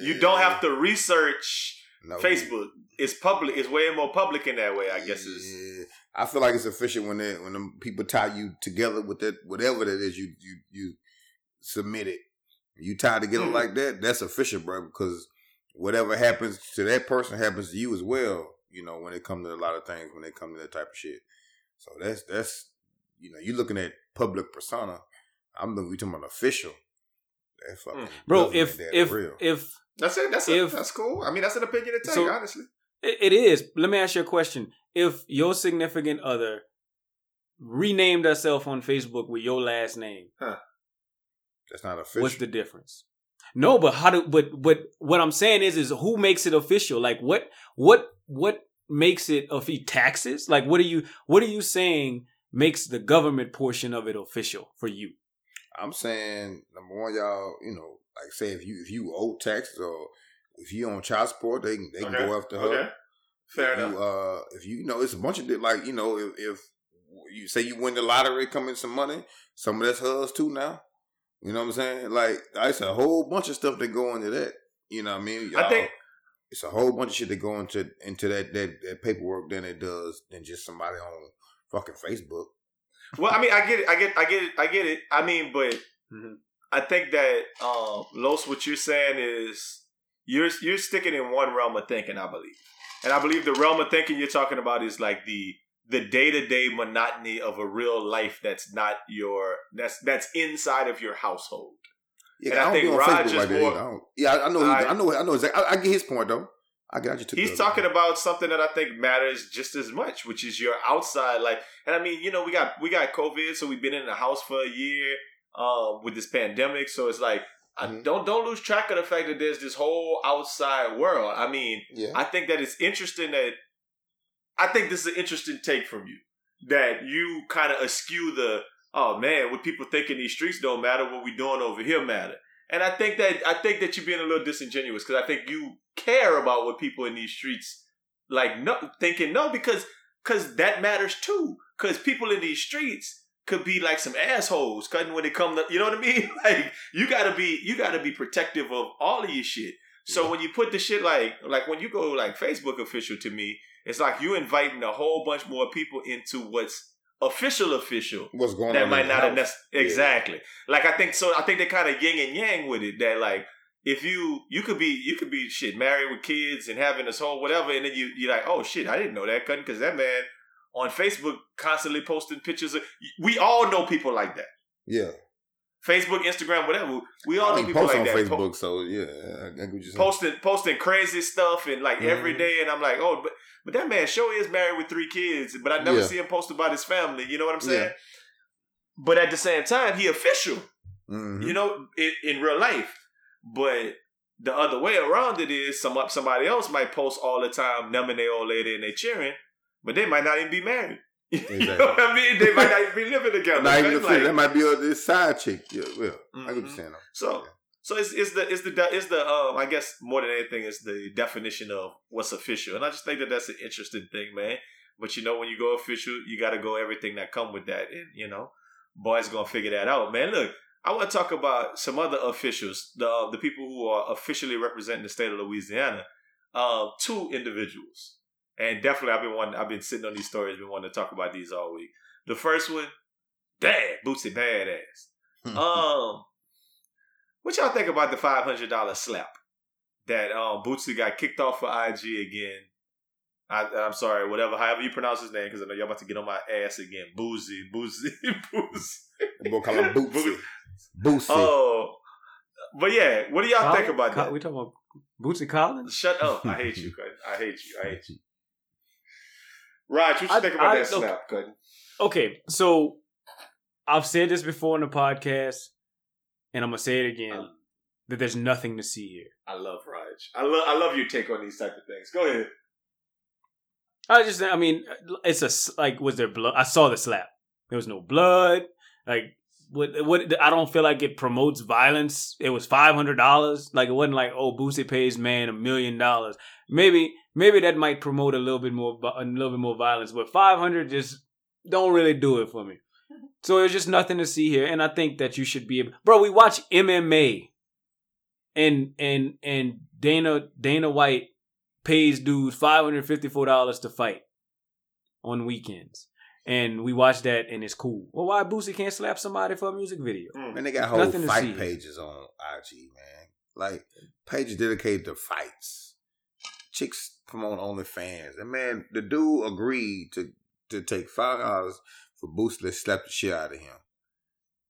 You don't have to research No. Facebook. It's public. It's way more public in that way. I guess is I feel like it's official when they, when them people tie you together with that whatever that is you you you submit it. You tie together Mhm. like that. That's official, bro. Because whatever happens to that person happens to you as well. You know when it comes to a lot of things when it comes to that type of shit. So that's that's you know you're looking at public persona. I'm looking we talking about official. That fucking Mm. Bro, if that if real. if that's it. That's a, that's cool. I mean, that's an opinion to take. So- honestly, it it is, let me ask you a question: If your significant other renamed herself on Facebook with your last name, that's not official. what's the difference? No, but how do? But but what I'm saying is, is who makes it official? Like what what what makes it of taxes? Like what are you what are you saying makes the government portion of it official for you? I'm saying number one, y'all, you know, like say if you if you owe taxes or if you on child support, they can they can go after her. Okay. Fair if enough. You, uh, if you, you know, it's a bunch of like you know, if, if you say you win the lottery, come in some money, some of that's hers too now. You know what I'm saying? Like it's a whole bunch of stuff that go into that. You know what I mean? I think- it's a whole bunch of shit that go into into that that, that paperwork than it does than just somebody on fucking Facebook. Well, I mean, I get it. I get. I get it. I get it. I mean, but Mhm. I think that um, Los, what you're saying is you're you're sticking in one realm of thinking. I believe, and I believe the realm of thinking you're talking about is like the the day to day monotony of a real life that's not your that's that's inside of your household. Yeah, And I don't think Raj is more-. I don't- yeah, I, I know. he- I- I know. I know exactly. I, I get his point though. I. I just took He's talking about something that I think matters just as much, which is your outside like. And I mean, you know, we got we got COVID, so we've been in the house for a year um, with this pandemic. So it's like, I Mhm. don't don't lose track of the fact that there's this whole outside world. I mean, Yeah. I think that it's interesting that I think this is an interesting take from you that you kind of eschew the oh man, what people think in these streets don't matter, what we doing over here matter. And I think that I think that you're being a little disingenuous because I think you care about what people in these streets like no thinking no because because that matters too. Because people in these streets could be like some assholes cutting when they come to you know what I mean? Like you gotta be you gotta be protective of all of your shit. So Yeah. when you put the shit like like when you go like Facebook official to me it's like you inviting a whole bunch more people into what's official official What's going on? that on? might not have necess- exactly like I think so I think they kind of yin and yang with it that like if you you could be you could be shit married with kids and having this whole whatever and then you you're like oh shit I didn't know that cutting because that man on Facebook constantly posting pictures of we all know people like that Yeah. Facebook Instagram whatever we all know people like on that Po- Facebook, so yeah, I, I get what you're saying. posting posting crazy stuff and like every Mhm. day and I'm like oh but but that man sure is married with three kids but I never Yeah. see him post about his family you know what I'm saying Yeah. but at the same time he official Mhm. you know, in, in real life. But the other way around it is some up somebody else might post all the time, numbing their old lady and they cheering, but they might not even be married. you know what I mean? They might not even be living together. Not even right? the fit. Like, that might be a this side chick. Yeah, well, I get what Mhm. you're saying. so, Yeah. So it's, it's the it's the it's the um I guess more than anything is the definition of what's official, and I just think that that's an interesting thing, man. But you know, when you go official, you got to go everything that come with that, and you know, boys gonna figure that out, man. Look, I want to talk about some other officials, the uh, the people who are officially representing the state of Louisiana. Um, two individuals, and definitely I've been wanting, I've been sitting on these stories, been wanting to talk about these all week. The first one, dad, Bootsy Badazz. Um, what y'all think about the five hundred dollar slap that um Bootsy got kicked off for IG again? I, I'm sorry, whatever, however you pronounce his name, because I know y'all about to get on my ass again. Boozy, Boozy, Boozy. They both call him Bootsy. Bootsy. Oh, but yeah, what do y'all think about Co- that? We talking about Bootsy Collins? Shut up! I hate you, Cutting. I hate you. I hate you. Raj, what you I- think about I- that slap, Cutting? Okay, so I've said this before in the podcast, and I'm gonna say it again: um, that there's nothing to see here. I love Raj. I love I love your take on these type of things. Go ahead. I just, I mean, it's a like, was there blood? I saw the slap. There was no blood. Like, what? What? I don't feel like it promotes violence. It was five hundred dollars. Like, it wasn't like, oh, Boosie pays man a million dollars. Maybe, maybe that might promote a little bit more, a little bit more violence. But five hundred just don't really do it for me. So there's just nothing to see here, and I think that you should be, able, bro. We watch MMA, and and and Dana Dana White pays dudes five hundred fifty four dollars to fight on weekends, and we watch that and it's cool. Well, why Boosie can't slap somebody for a music video? Hmm. Man, they got whole Nothing fight see. pages on IG, man. Like pages dedicated to fights. Chicks promote OnlyFans. And man, the dude agreed to to take five dollars for Boosie to slap the shit out of him.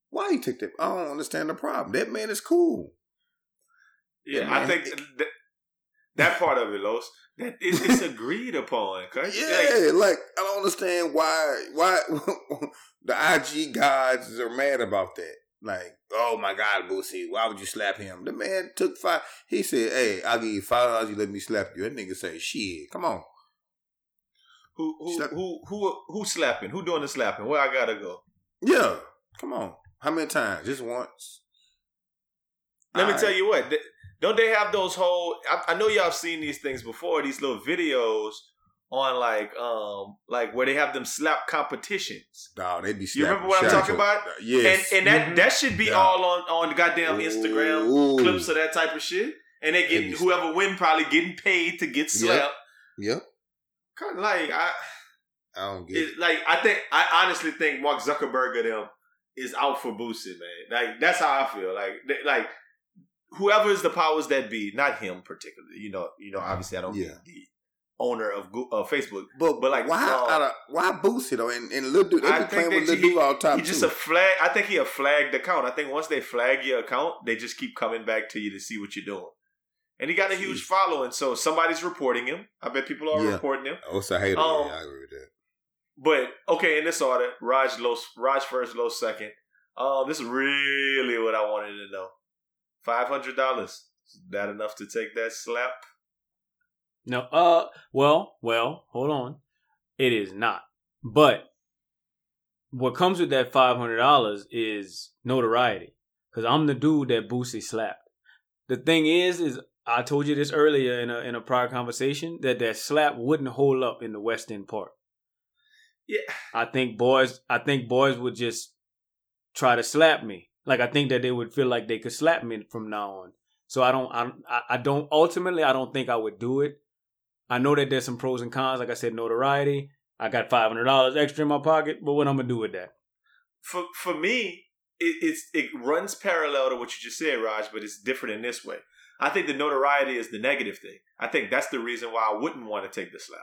Why he take that? I don't understand the problem. That man is cool. Yeah, Yeah, I think that, that part of it, Los, that is it's agreed upon. Okay? Like, Yeah, like I don't understand why why the IG gods are mad about that. Like, oh my God, Boosie, why would you slap him? The man took five. He said, "Hey, I'll give you five dollars. You let me slap you." That nigga say, "Shit, come on." Who who Slap- who who who slapping? Who doing the slapping? Where I gotta go? Yeah, come on. How many times? Just once. Let me All tell you what. Don't they have those whole? I, I know y'all have seen these things before. These little videos on like um like where they have them slap competitions. Dog, they be. You remember slapping what I'm talking about? Yes. And and that Mhm. that should be Yeah. all on on the goddamn Instagram Ooh. clips of that type of shit. And they getting whoever win probably getting paid to get slapped. Yep. Kind of like I. I don't get it. It, like I think I honestly think Mark Zuckerberg of them is out for boosting, man. Like that's how I feel. Like they- like whoever is the powers that be, not him particularly. You know, you know. Obviously, I don't Yeah. the owner of uh, Facebook. But But, like, why? uh, of- why boost it though? And, and little dude, they I be playing with little dude all the time He just too. a flag. I think he a flagged account. I think once they flag your account, they just keep coming back to you to see what you're doing. And he got a huge following, so somebody's reporting him. I bet people are Yeah. reporting him. oh, it's a hater. Um, yeah, I agree with that. But okay, in this order, Raj low, Raj first, low second. Um, this is really what I wanted to know. Five hundred dollars. Is that enough to take that slap? No, uh, well, well, hold on. It is not. But what comes with that five hundred dollars is notoriety. Cause I'm the dude that Boosie slapped. The thing is, is I told you this earlier in a in a prior conversation that that slap wouldn't hold up in the West End Park. Yeah. I think boys, I think boys would just try to slap me. Like I think that they would feel like they could slap me from now on. So I don't, I, I don't. Ultimately, I don't think I would do it. I know that there's some pros and cons. Like I said, notoriety. I got five hundred dollars extra in my pocket, but what I'm gonna do with that? For for me, it, it's it runs parallel to what you just said, Raj, but it's different in this way. I think the notoriety is the negative thing. I think that's the reason why I wouldn't want to take the slap.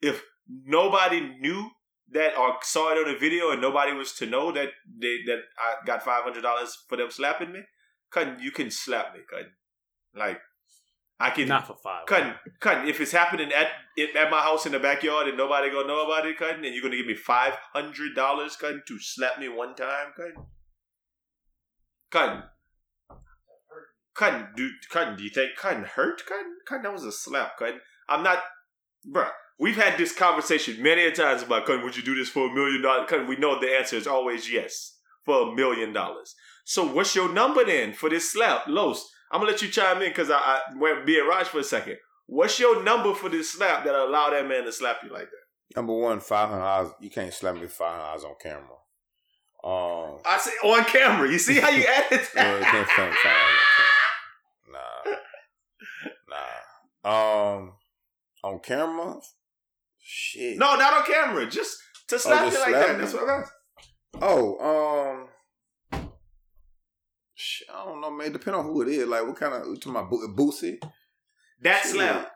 If nobody knew that or saw it on a video and nobody was to know that they that I got five hundred dollars for them slapping me, Cutting, you can slap me, Cutting. Like I can Not for five. Cutting, cutting. If it's happening at at my house in the backyard and nobody gonna know about it, cutting, and you're gonna give me five hundred dollars, cutting, to slap me one time, cutting, cutting, cutting, dude, cutting. Do you think cutting hurt, cutting? Cutting, that was a slap, cutting. I'm not, bruh. We've had this conversation many a times about cutting. Would you do this for a million dollars? Cutting. We know the answer is always yes for a million dollars. So what's your number then for this slap, Los? I'm gonna let you chime in because I, I went be a Raj for a second. What's your number for this slap that allow that man to slap you like that? Number one, five hundred dollars. You can't slap me five hundred dollars on camera. Um, I say on camera. You see how you added you can't that? slap me five hundred on camera. Nah, nah. Um, on camera, shit. no, not on camera. Just to slap just you like that. me? That's what I'm. Oh, um, shit, I don't know, man. Depend on who it is. Like, what kind of to my Bo- Boosie? That Shit. slap.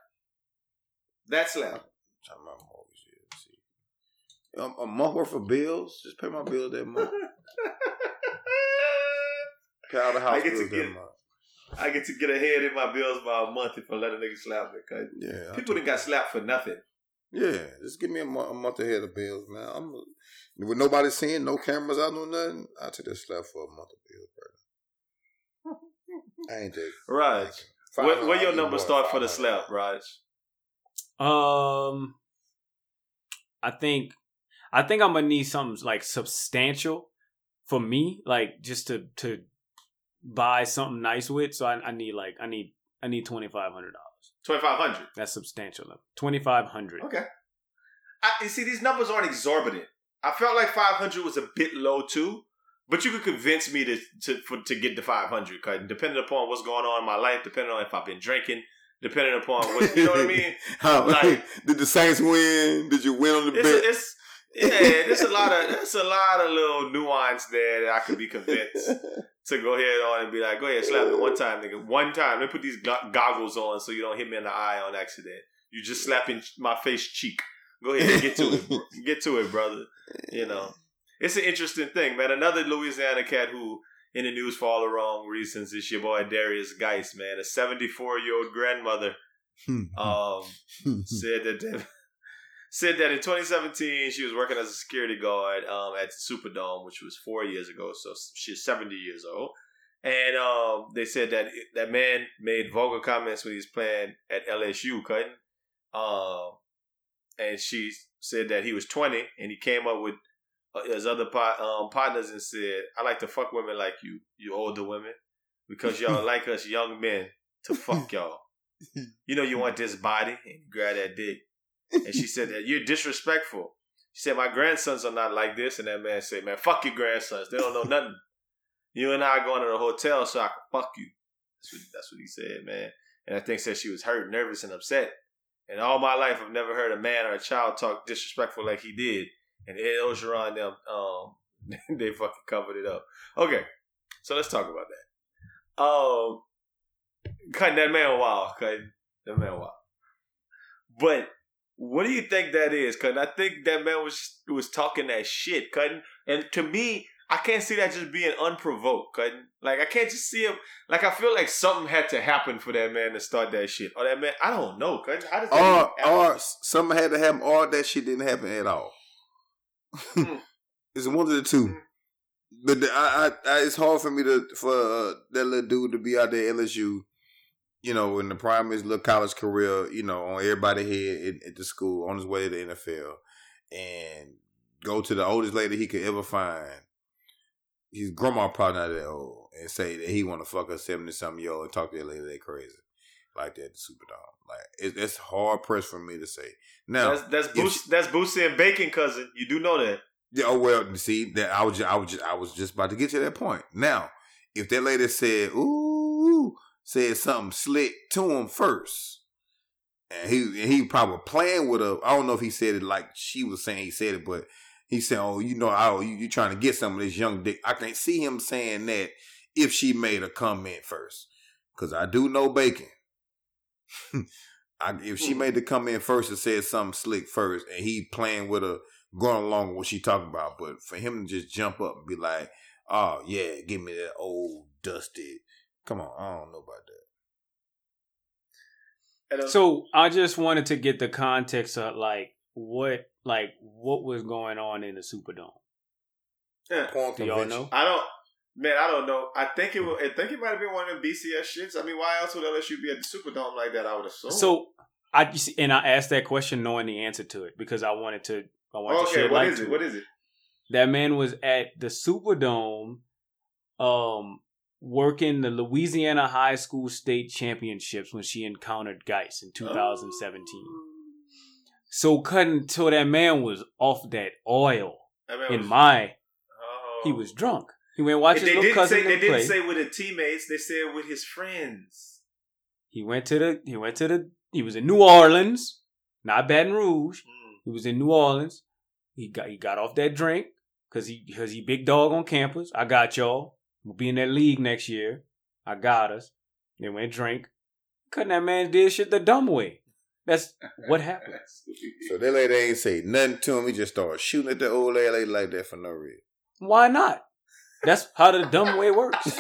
That slap. Trying to remember what it is. See. Um, a month worth of bills. Just pay my bills that month. Pay all the house bills that month. I get to get ahead in my bills by a month if I let a nigga slap me. Cause Yeah, I people done got slapped for nothing. Yeah, just give me a month, a month ahead of bills, man. I'm with nobody seeing, no cameras out, no nothing. I take that slap for a month of bills, bro. I ain't take. Raj, Five where, where your number start for the slap, hundred. Raj? Um, I think, I think I'm gonna need something like substantial for me, like just to to buy something nice with. So I, I need like I need I need twenty five hundred dollars. Twenty five hundred. That's substantial. Twenty five hundred. Okay. I, you see, these numbers aren't exorbitant. I felt like 500 was a bit low too, but you could convince me to to for, to get the 500. Cause depending upon what's going on in my life, depending on if I've been drinking, depending upon what you know what I mean. How, Like- did the Saints win? Did you win on the It's, bet? it's yeah, there's a lot of there's a lot of little nuance there that I could be convinced to go ahead on and be like, go ahead, slap me one time, nigga, one time. Let me put these goggles on so you don't hit me in the eye on accident. You just slapping my face cheek. Go ahead and get to it, get to it, brother. You know, it's an interesting thing, man. Another Louisiana cat who in the news for all the wrong reasons is your boy Derrius Guice, man. A 74 year old grandmother um, said that said that in 2017 she was working as a security guard um, at the Superdome, which was four years ago. So she's 70 years old, and um, they said that that man made vulgar comments when he was playing at LSU, cutting. Um, and she said that he was 20 and he came up with uh, his other um, partners and said, "I like to fuck women like you, you older women, because y'all like us young men to fuck y'all. You know you want this body and grab that dick." And she said that you're disrespectful. She said, My grandsons are not like this. And that man said, Man, fuck your grandsons. They don't know nothing. You and I are going to the hotel so I can fuck you. That's what, that's what he said, man. And I think said she was hurt, nervous, and upset. And all my life, I've never heard a man or a child talk disrespectful like he did. And Ed Orgeron, them, um, they fucking covered it up. Okay, so let's talk about that. Um, cutting that man wild, cutting that man wild. But what do you think that is? Cause I think that man was was talking that shit, cutting. And to me, I can't see that just being unprovoked, cutting. Like I can't just see him. Like I feel like something had to happen for that man to start that shit. Or that man, I don't know, cutting. How does that Or or something had to happen, or that shit didn't happen at all. Mm. it's one of the two. Mm. But the, I, I, I, it's hard for me to for uh, that little dude to be out there LSU, you know, in the prime of his little college career, you know, on everybody here at, at the school, on his way to the NFL, and go to the oldest lady he could ever find. His grandma probably not that old, and say that he want to fuck a seventy something year old and talk to that lady that crazy like that at the Superdome. Like it, it's hard pressed for me to say. Now That's that's that's Boosie and Bacon cousin. You do know that. Yeah, oh well, see that I was just, I was just, I was just about to get to that point. Now, if that lady said ooh said something slick to him first, and he and he probably playing with her. I don't know if he said it like she was saying he said it, but he said, "Oh, you know, oh, you, you trying to get some of this young dick." I can't see him saying that if she made a comment first, because I do know Bacon. I, if she hmm. made the comment first and said something slick first, and he playing with her, going along with what she talking about, but for him to just jump up and be like, "Oh yeah, give me that old dusty," come on, I don't know about that. Uh, So I just wanted to get the context of like what like what was going on in the Superdome. yeah. Porn Do y'all know? I don't. Man, I don't know. I think it. Will, I think it might have been one of them BCS shits. I mean, why else would LSU be at the Superdome like that? I would assume. So I you see- and I asked that question knowing the answer to it because I wanted to I wanted to okay, shed what light is to it? What is it? that man was at the Superdome um working the Louisiana High School State Championships when she encountered Guice in 2017. So cutting until that man was off that oil. That In was- my oh. he was drunk. He went watch his they little didn't cousin say. They them didn't say with the teammates. They said with his friends. He went to the he went to the he was in New Orleans, not Baton Rouge. Mm. He was in New Orleans. He got he got off that drink because he because he big dog on campus. I got y'all. We'll be in that league next year. I got us. They went drink. Cutting that man did shit the dumb way. That's what happened. So that lady ain't say nothing to him. He just started shooting at the old lady like that for no reason. Why not? That's how the dumb way works.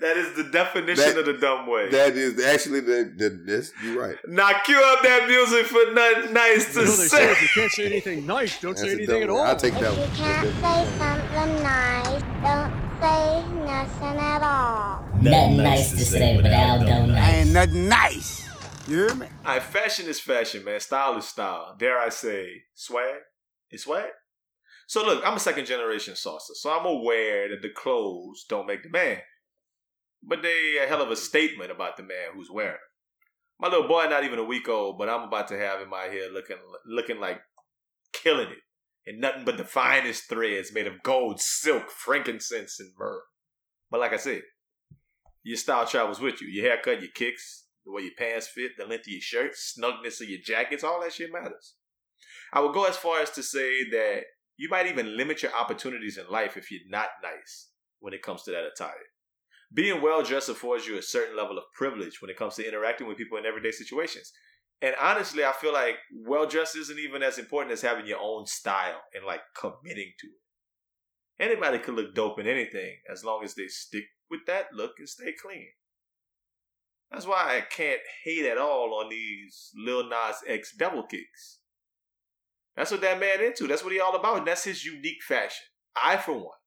That is the definition That- of the dumb way. That is actually the, the this. You're right. now cue up that music for nothing nice to You know, say say. if you can't say anything nice, don't That's say anything at all. I'll take that If one. you can't say something nice, don't say nothing at all. Nothing nice to say, but Aldo nice. Ain't nothing nice. You hear me? All right, fashion is fashion, man. Style is style. Dare I say, swag is swag. So look, I'm a second generation saucer, so I'm aware that the clothes don't make the man, but they a hell of a statement about the man who's wearing them. My little boy, not even a week old, but I'm about to have in my hair looking looking like killing it, and nothing but the finest threads made of gold, silk, frankincense, and myrrh. But like I said, your style travels with you. Your haircut, your kicks, the way your pants fit, the length of your shirt, snugness of your jackets, all that shit matters. I would go as far as to say that you might even limit your opportunities in life if you're not nice when it comes to that attire. Being well dressed affords you a certain level of privilege when it comes to interacting with people in everyday situations. And honestly, I feel like well dressed isn't even as important as having your own style and like committing to it. Anybody could look dope in anything as long as they stick with that look and stay clean. That's why I can't hate at all on these Lil Nas X double kicks. That's what that man into. That's what he all about. And that's his unique fashion. I, for one,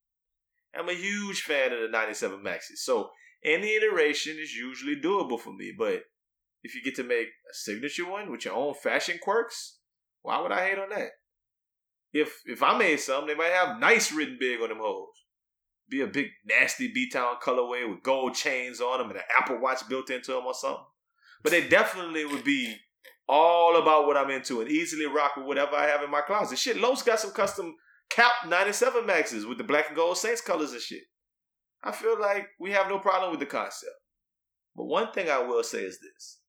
am a huge fan of the 97 Maxis. So Any iteration is usually doable for me, but if you get to make a signature one with your own fashion quirks, why would I hate on that? If if I made something, they might have nice written big on them hoes. Be a big nasty B Town colorway with gold chains on them and an Apple Watch built into them or something. But they definitely would be all about what I'm into and easily rock with whatever I have in my closet. Shit, Los got some custom cap 97 Maxes with the black and gold Saints colors and shit. I feel like we have no problem with the concept. But one thing I will say is this.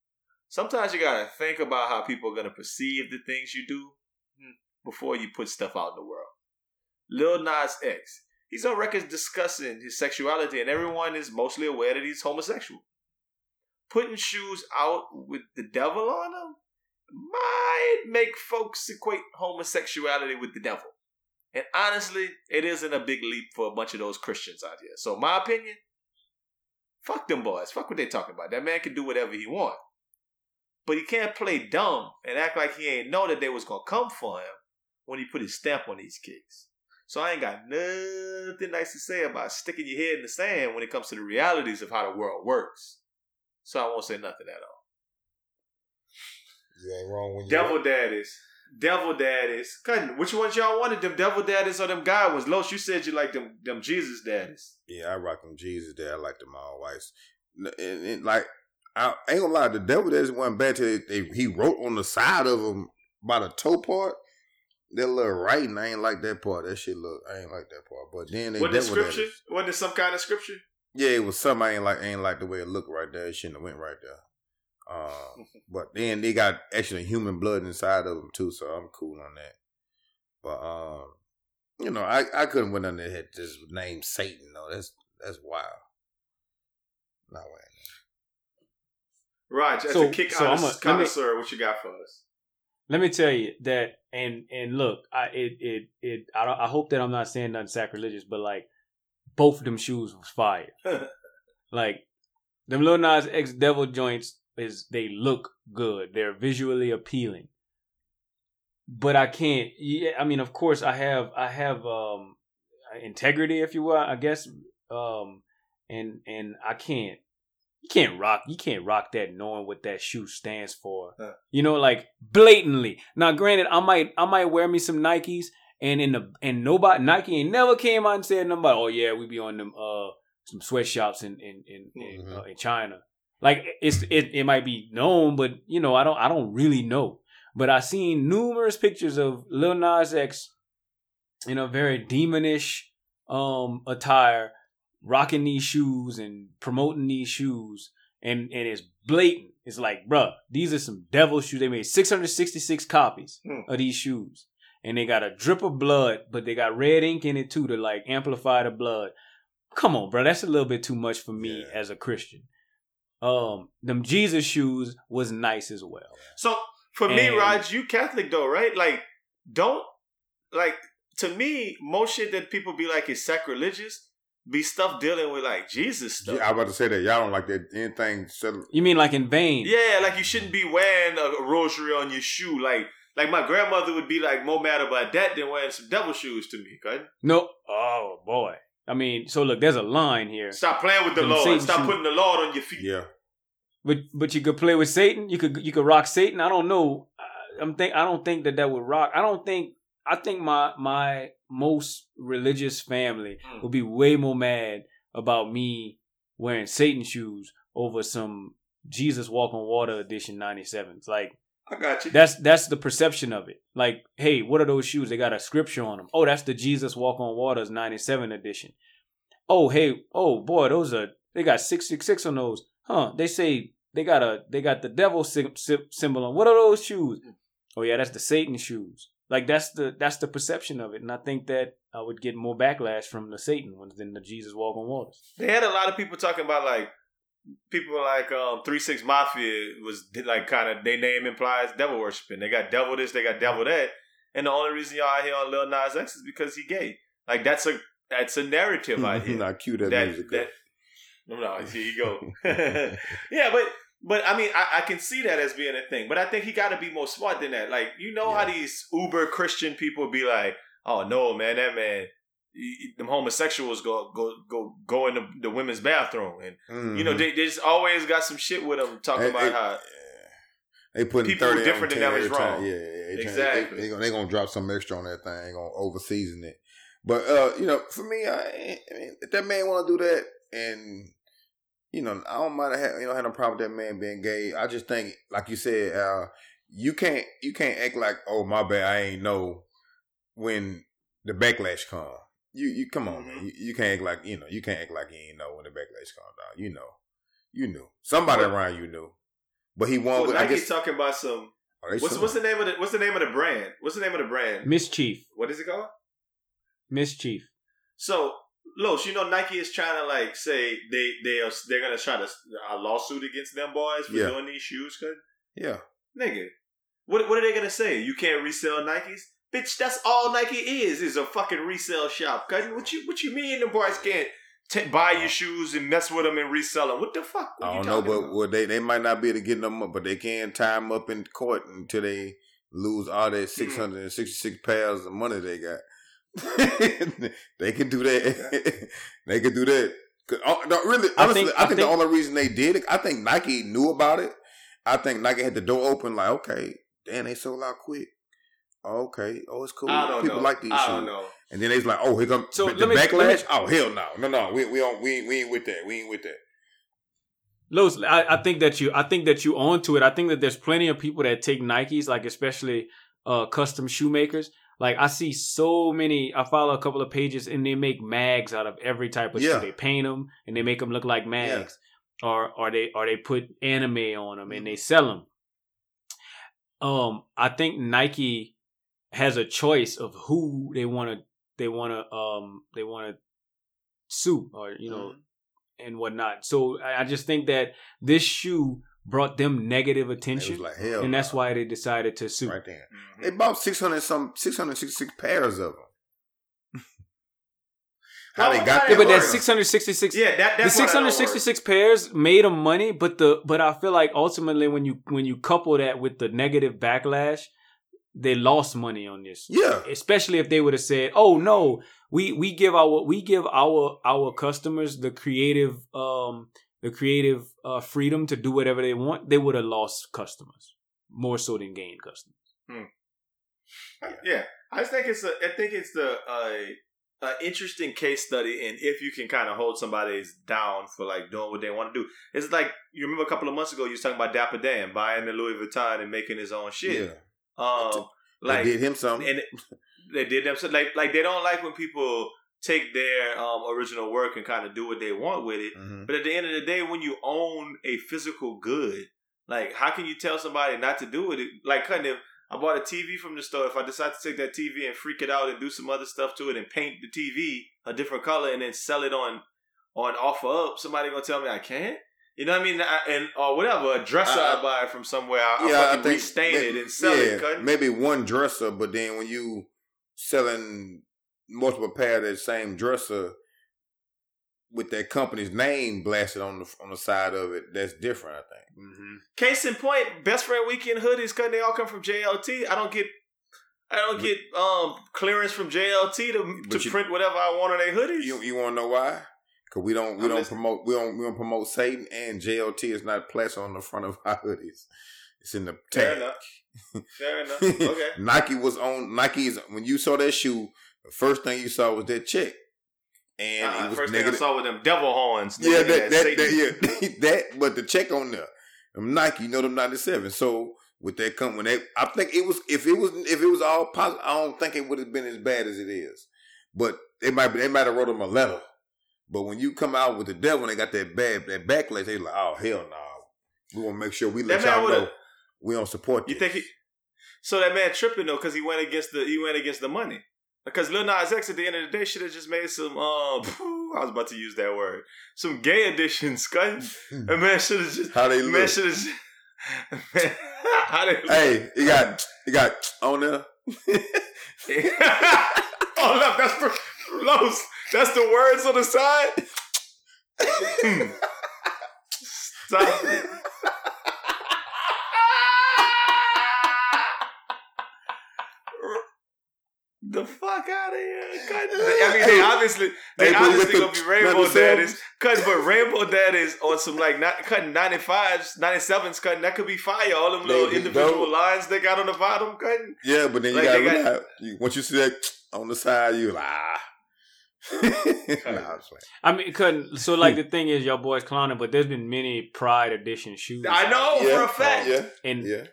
Sometimes you gotta think about how people are gonna perceive the things you do hmm, before you put stuff out in the world. Lil Nas X, he's on record discussing his sexuality, and everyone is mostly aware that he's homosexual. Putting shoes out with the devil on them might make folks equate homosexuality with the devil. And honestly, it isn't a big leap for a bunch of those Christians out here. So, my opinion, fuck them boys. Fuck what they talking about. That man can do whatever he want. But he can't play dumb and act like he ain't know that they was gonna come for him when he put his stamp on these kids. So I ain't got nothing nice to say about sticking your head in the sand when it comes to the realities of how the world works. So I won't say nothing at all. You ain't wrong when you Devil daddies. Devil daddies. Cutting. Which ones y'all wanted? Them devil daddies or them God ones? Los, you said you like them them Jesus daddies. Yeah, I rock them Jesus there. I like them all whites. And, and, like I ain't gonna lie, the devil daddies wasn't bad till they, he wrote on the side of them by the toe part. That little writing, I ain't like that part. That shit look, I ain't like that part. But then they Wasn't it scripture? daddies. Wasn't it some kind of scripture? Yeah, it was something I ain't like. I ain't like the way it looked right there. It shouldn't have went right there. Um, but then they got actually human blood inside of them too, so I'm cool on that. But um, you know, I I couldn't win under had just name Satan though. That's that's wild. Not wearing that. Raj, as So- a kick so I'm a- let me- connoisseur, what you got for us? Let me tell you that, and and look, I it it it. I don't, I hope that I'm not saying nothing sacrilegious, but like both of them shoes was fire. like them little Nas X Devil joints is they look good. They're visually appealing. But I can't. Yeah, I mean, of course, I have I have um integrity, if you will, I guess. Um, and and I can't. You can't rock. You can't rock that knowing what that shoe stands for. Huh. You know, like blatantly. Now, granted, I might I might wear me some Nikes, and in the and nobody Nike ain't never came out and said about. Oh yeah, we be on them uh some sweatshops in in in in, Mhm. uh, in China. Like it's it it might be known, but you know I don't I don't really know. But I seen numerous pictures of Lil Nas X in a very demonish um attire, rocking these shoes and promoting these shoes, and and it's blatant. It's like, bruh, these are some devil shoes. They made 666 copies Hmm. of these shoes, and they got a drip of blood, but they got red ink in it too to like amplify the blood. Come on, bro, that's a little bit too much for me Yeah. as a Christian. Um, them Jesus shoes was nice as well. So for me, And- Raj, you Catholic though, right? Like, don't like to me, most shit that people be like is sacrilegious. Be stuff dealing with like Jesus stuff. Yeah, I was about to say that y'all don't like that anything. Settle, You mean like in vain? Yeah, like you shouldn't be wearing a rosary on your shoe. Like, like my grandmother would be like more mad about that than wearing some devil shoes to me. Okay? No. Oh boy. I mean, so look, there's a line here. Stop playing with the Them Lord. Satan Stop shoes. putting the Lord on your feet. yeah, But but you could play with Satan. You could you could rock Satan. I don't know. I- I'm think I don't think that that would rock. I don't think. I think my my most religious family Mm. would be way more mad about me wearing Satan shoes over some Jesus Walk on Water edition 97s. Like I got you. that's that's the perception of it. Like, hey, what are those shoes? They got a scripture on them. Oh, that's the Jesus Walk on Waters 97 edition. Oh, hey, oh boy, those are they got 666 on those. Huh. They say they got a they got the devil sy- sy- symbol on. What are those shoes? Oh yeah, that's the Satan shoes. Like that's the that's the perception of it. And I think that I would get more backlash from the Satan ones than the Jesus Walk on Waters. They had a lot of people talking about like people like um Three Six Mafia was like kind of their name implies devil worshiping. They got devil this, they got devil that, and the only reason y'all out here on Lil Nas X is because he gay. Like that's a that's a narrative out here. not cute that, that, music. that no, no, here you go. yeah, but but I mean, I, I can see that as being a thing. But I think he got to be more smart than that. Like you know how these uber Christian people be like, "Oh no, man, that man, y- them homosexuals go go go go in the, the women's bathroom, and Mhm. you know they, they just always got some shit with them talking Hey, about hey, how They putting People different on than 10 them is wrong. Yeah, yeah, yeah. Exactly. They, they, gonna, they gonna drop some extra on that thing. Gonna over season it. But uh, you know, for me, I, I mean, if that man want to do that, and you know, I don't mind have you know have no problem with that man being gay. I just think, like you said, uh, you can't you can't act like, oh my bad, I ain't know when the backlash come. You you come on, man. Mhm. You, you can't act like you know. You can't act like you ain't know when the backlash come down. You know, you knew somebody Well- around you knew. But he won. well, with, I Nike's guess talking about some. Oh, What's suing. what's the name of the what's the name of the brand? What's the name of the brand? Mischief. What is it called? Mischief. So, Los, you know Nike is trying to like say they they are they're gonna try to a lawsuit against them boys for Yeah. doing these shoes, cause Yeah. nigga, what what are they gonna say? You can't resell Nikes, bitch. That's all Nike is is a fucking resale shop. Cause what you what you mean the boys can't ta buy your shoes and mess with them and resell them? What the fuck? What I don't know, but about? well, they they might not be able to get them up, but they can tie them up in court until they lose all Hmm. their six hundred and sixty six pounds of money they got. they can do that. they can do that. no, really, I think- I think, I think- the only reason they did it, I think Nike knew about it. I think Nike had the door open, like, okay, damn, they sold out quick. Okay, oh, it's cool. I don't People know. like these I shoes. don't know. And then they's like, oh, here come So the let me- backlash. me- oh, hell no, no, no, we we don't we we ain't with that. We ain't with that. Los, I, I think that you, I think that you onto it. I think that there's plenty of people that take Nikes, like especially uh, custom shoemakers. Like I see so many. I follow a couple of pages, and they make mags out of every type of Yeah. shoe. They paint them, and they make them look like mags, or or they or they put anime on them, and they sell them. Um, I think Nike has a choice of who they want to they want to um they want to sue or you know Mm-hmm. and whatnot. So I I just think that this shoe brought them negative attention, was like hell, and that's no. why they decided to sue. right there. Mhm. They bought six hundred some six hundred sixty six pairs of them. How How- they got they Yeah, but that 666 Yeah, that the that's what I don't work. 666 pairs made them money, but the but I feel like ultimately when you when you couple that with the negative backlash, they lost money on this. Yeah, Especially if they would have said, "Oh no, we we give our we give our our customers the creative um the creative uh, freedom to do whatever they want." They would have lost customers more so than gained customers. Yeah, I just think it's a. I think it's the uh, uh, interesting case study, and if you can kind of hold somebody's down for like doing what they want to do, it's like you remember a couple of months ago you was talking about Dapper Dan buying the Louis Vuitton and making his own shit. yeah. Um, They like did him something. and they did them so like like they don't like when people take their um original work and kind of do what they want with it. Mhm. But at the end of the day, when you own a physical good, like how can you tell somebody not to do it? Like, of, I bought a TV from the store. If I decide to take that TV and freak it out and do some other stuff to it and paint the TV a different color and then sell it on on OfferUp, somebody gonna tell me I can't. You know what I mean? I, and or whatever, a dresser I, I- buy from somewhere, I, yeah, I I fucking think restain may- it and sell yeah, it. Cut. Maybe one dresser, but then when you selling multiple pair of that same dresser with that company's name blasted on the on the side of it, that's different. I think. Mm-hmm. Case in point, best friend weekend hoodies, cause they all come from JLT. I don't get, I don't get um clearance from JLT to to you- print whatever I want on their hoodies. You you want to know why? Because we don't we I'm don't listening. promote we don't we don't promote Satan and JLT is not plastered on the front of our hoodies. It's in the Fair tag. enough. Fair enough. Okay. Nike was on Nike's when you saw that shoe. The first thing you saw was that check, and Uh, it was first thing I saw with them devil horns. yeah, that, that, that yeah that. But the check on there, them Nike, you know them ninety seven. So with that come when they, I think it was if it was if it was all positive, I don't think it would have been as bad as it is. But they might they might have wrote them a letter. But when you come out with the devil, and they got that bad that backlash. They like, oh hell no, we want to make sure we let That y'all know we don't support You you. think he? So that man tripping though, because he went against the he went against the money. Because Lil Nas X at the end of the day should have just made some. Um, I was about to use that word. Some gay editions, cut. And man should have just. How they Man look? should have. Man, how they look? Hey, you got you got on there. oh look, that's for Los. That's the words on the side. Hmm. Stop. The fuck? fuck out of here. Cut. I mean, they obviously they Hey, obviously gonna be rainbow daddies. Cutting, but rainbow daddies on some like not cutting 95s, 97s cutting. That could be fire. All them They little be individual dope. lines they got on the bottom cutting. Yeah, but then you Like, gotta got- you, once you see that on the side, you like, ah. nah, I'm just playing. I mean, it couldn't. So like the thing is, y'all boys clowning, but there's been many Pride Edition shoes. I know yeah, for a fact. Yeah, and yeah.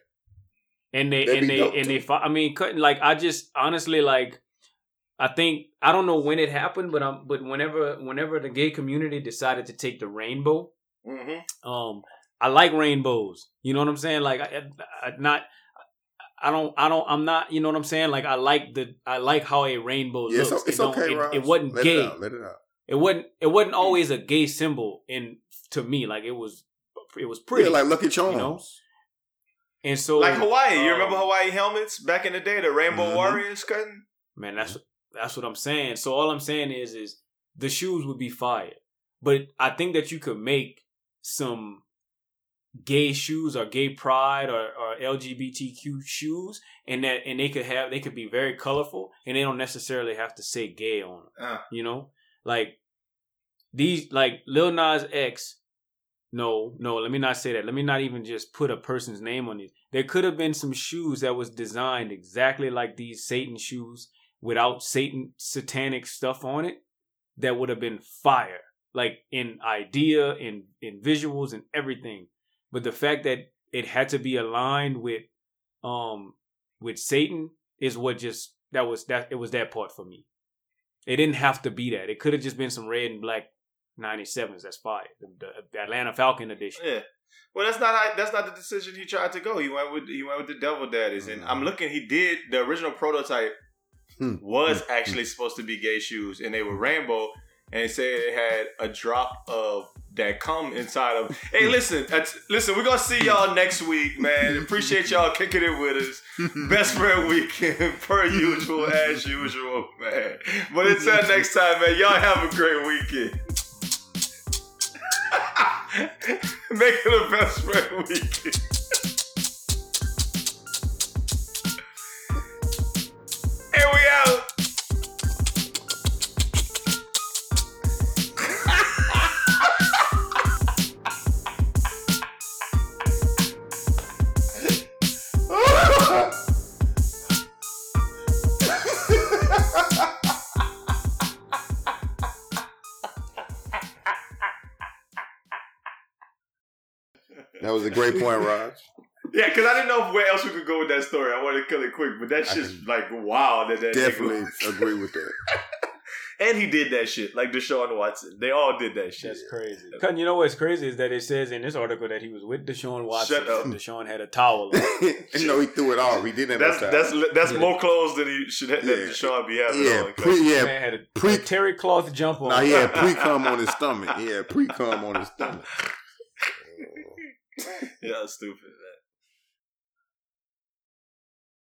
And they That'd and they dope, and they. I mean, couldn't like I just honestly like. I think I don't know when it happened, but um, but whenever whenever the gay community decided to take the rainbow, Mm-hmm. um, I like rainbows. You know what I'm saying? Like I, I, not. I don't. I don't. I'm not. You know what I'm saying? Like I like the. I like how a rainbow Yeah, looks. it's, it's It okay, it, it wasn't Let gay. It out, let it out. It wasn't. It wasn't always a gay symbol in to me. Like it was. It was pretty. Yeah, like Lucky Charms. you know? And so, Like Hawaii. You um, remember Hawaii helmets back in the day? The Rainbow Mhm. Warriors cutting? Man, that's that's what I'm saying. So all I'm saying is, is the shoes would be fire, but I think that you could make some gay shoes or gay pride or, or LGBTQ shoes, and that and they could have they could be very colorful, and they don't necessarily have to say gay on them. Uh. You know, like these like Lil Nas X. No, no, let me not say that. Let me not even just put a person's name on these. There could have been some shoes that was designed exactly like these Satan shoes without Satan satanic stuff on it that would have been fire. Like in idea, in in visuals and everything. But the fact that it had to be aligned with um with Satan is what just that was that it was that part for me. It didn't have to be that. It could have just been some red and black 97s. That's fire. The, the Atlanta Falcon edition. Yeah. Well, that's not how- that's not the decision he tried to go. He went with he went with the Devil Daddies, and I'm mm. looking. He did the original prototype Hmm. was hmm. actually supposed to be gay shoes, and they were rainbow, and it said it had a drop of that cum inside of. Hey, hmm. listen, that's- listen, we're gonna see y'all next week, man. Appreciate y'all kicking it with us. Best friend weekend, per usual, as usual, man. But until next time, man, y'all have a great weekend. Make it a best friend weekend. Great point, Raj. Yeah, because I didn't know where else we could go with that story. I wanted to kill it quick, but that's I just like wow that that Definitely agree with that. and he did that shit like Deshaun Watson. They all did that shit. That's crazy. Cutting, you know what's crazy is that it says in this article that he was with Deshaun Watson. Shut up. Deshaun had a towel. on. you know, he threw it off. He didn't have That's no time. that's that's Yeah. more clothes than he should have, that Yeah. Deshaun be having yeah, on. pre, yeah, Man had a, pre Terry cloth jump on. Nah, he had pre cum on his stomach. He had pre cum on his stomach. yeah, stupid.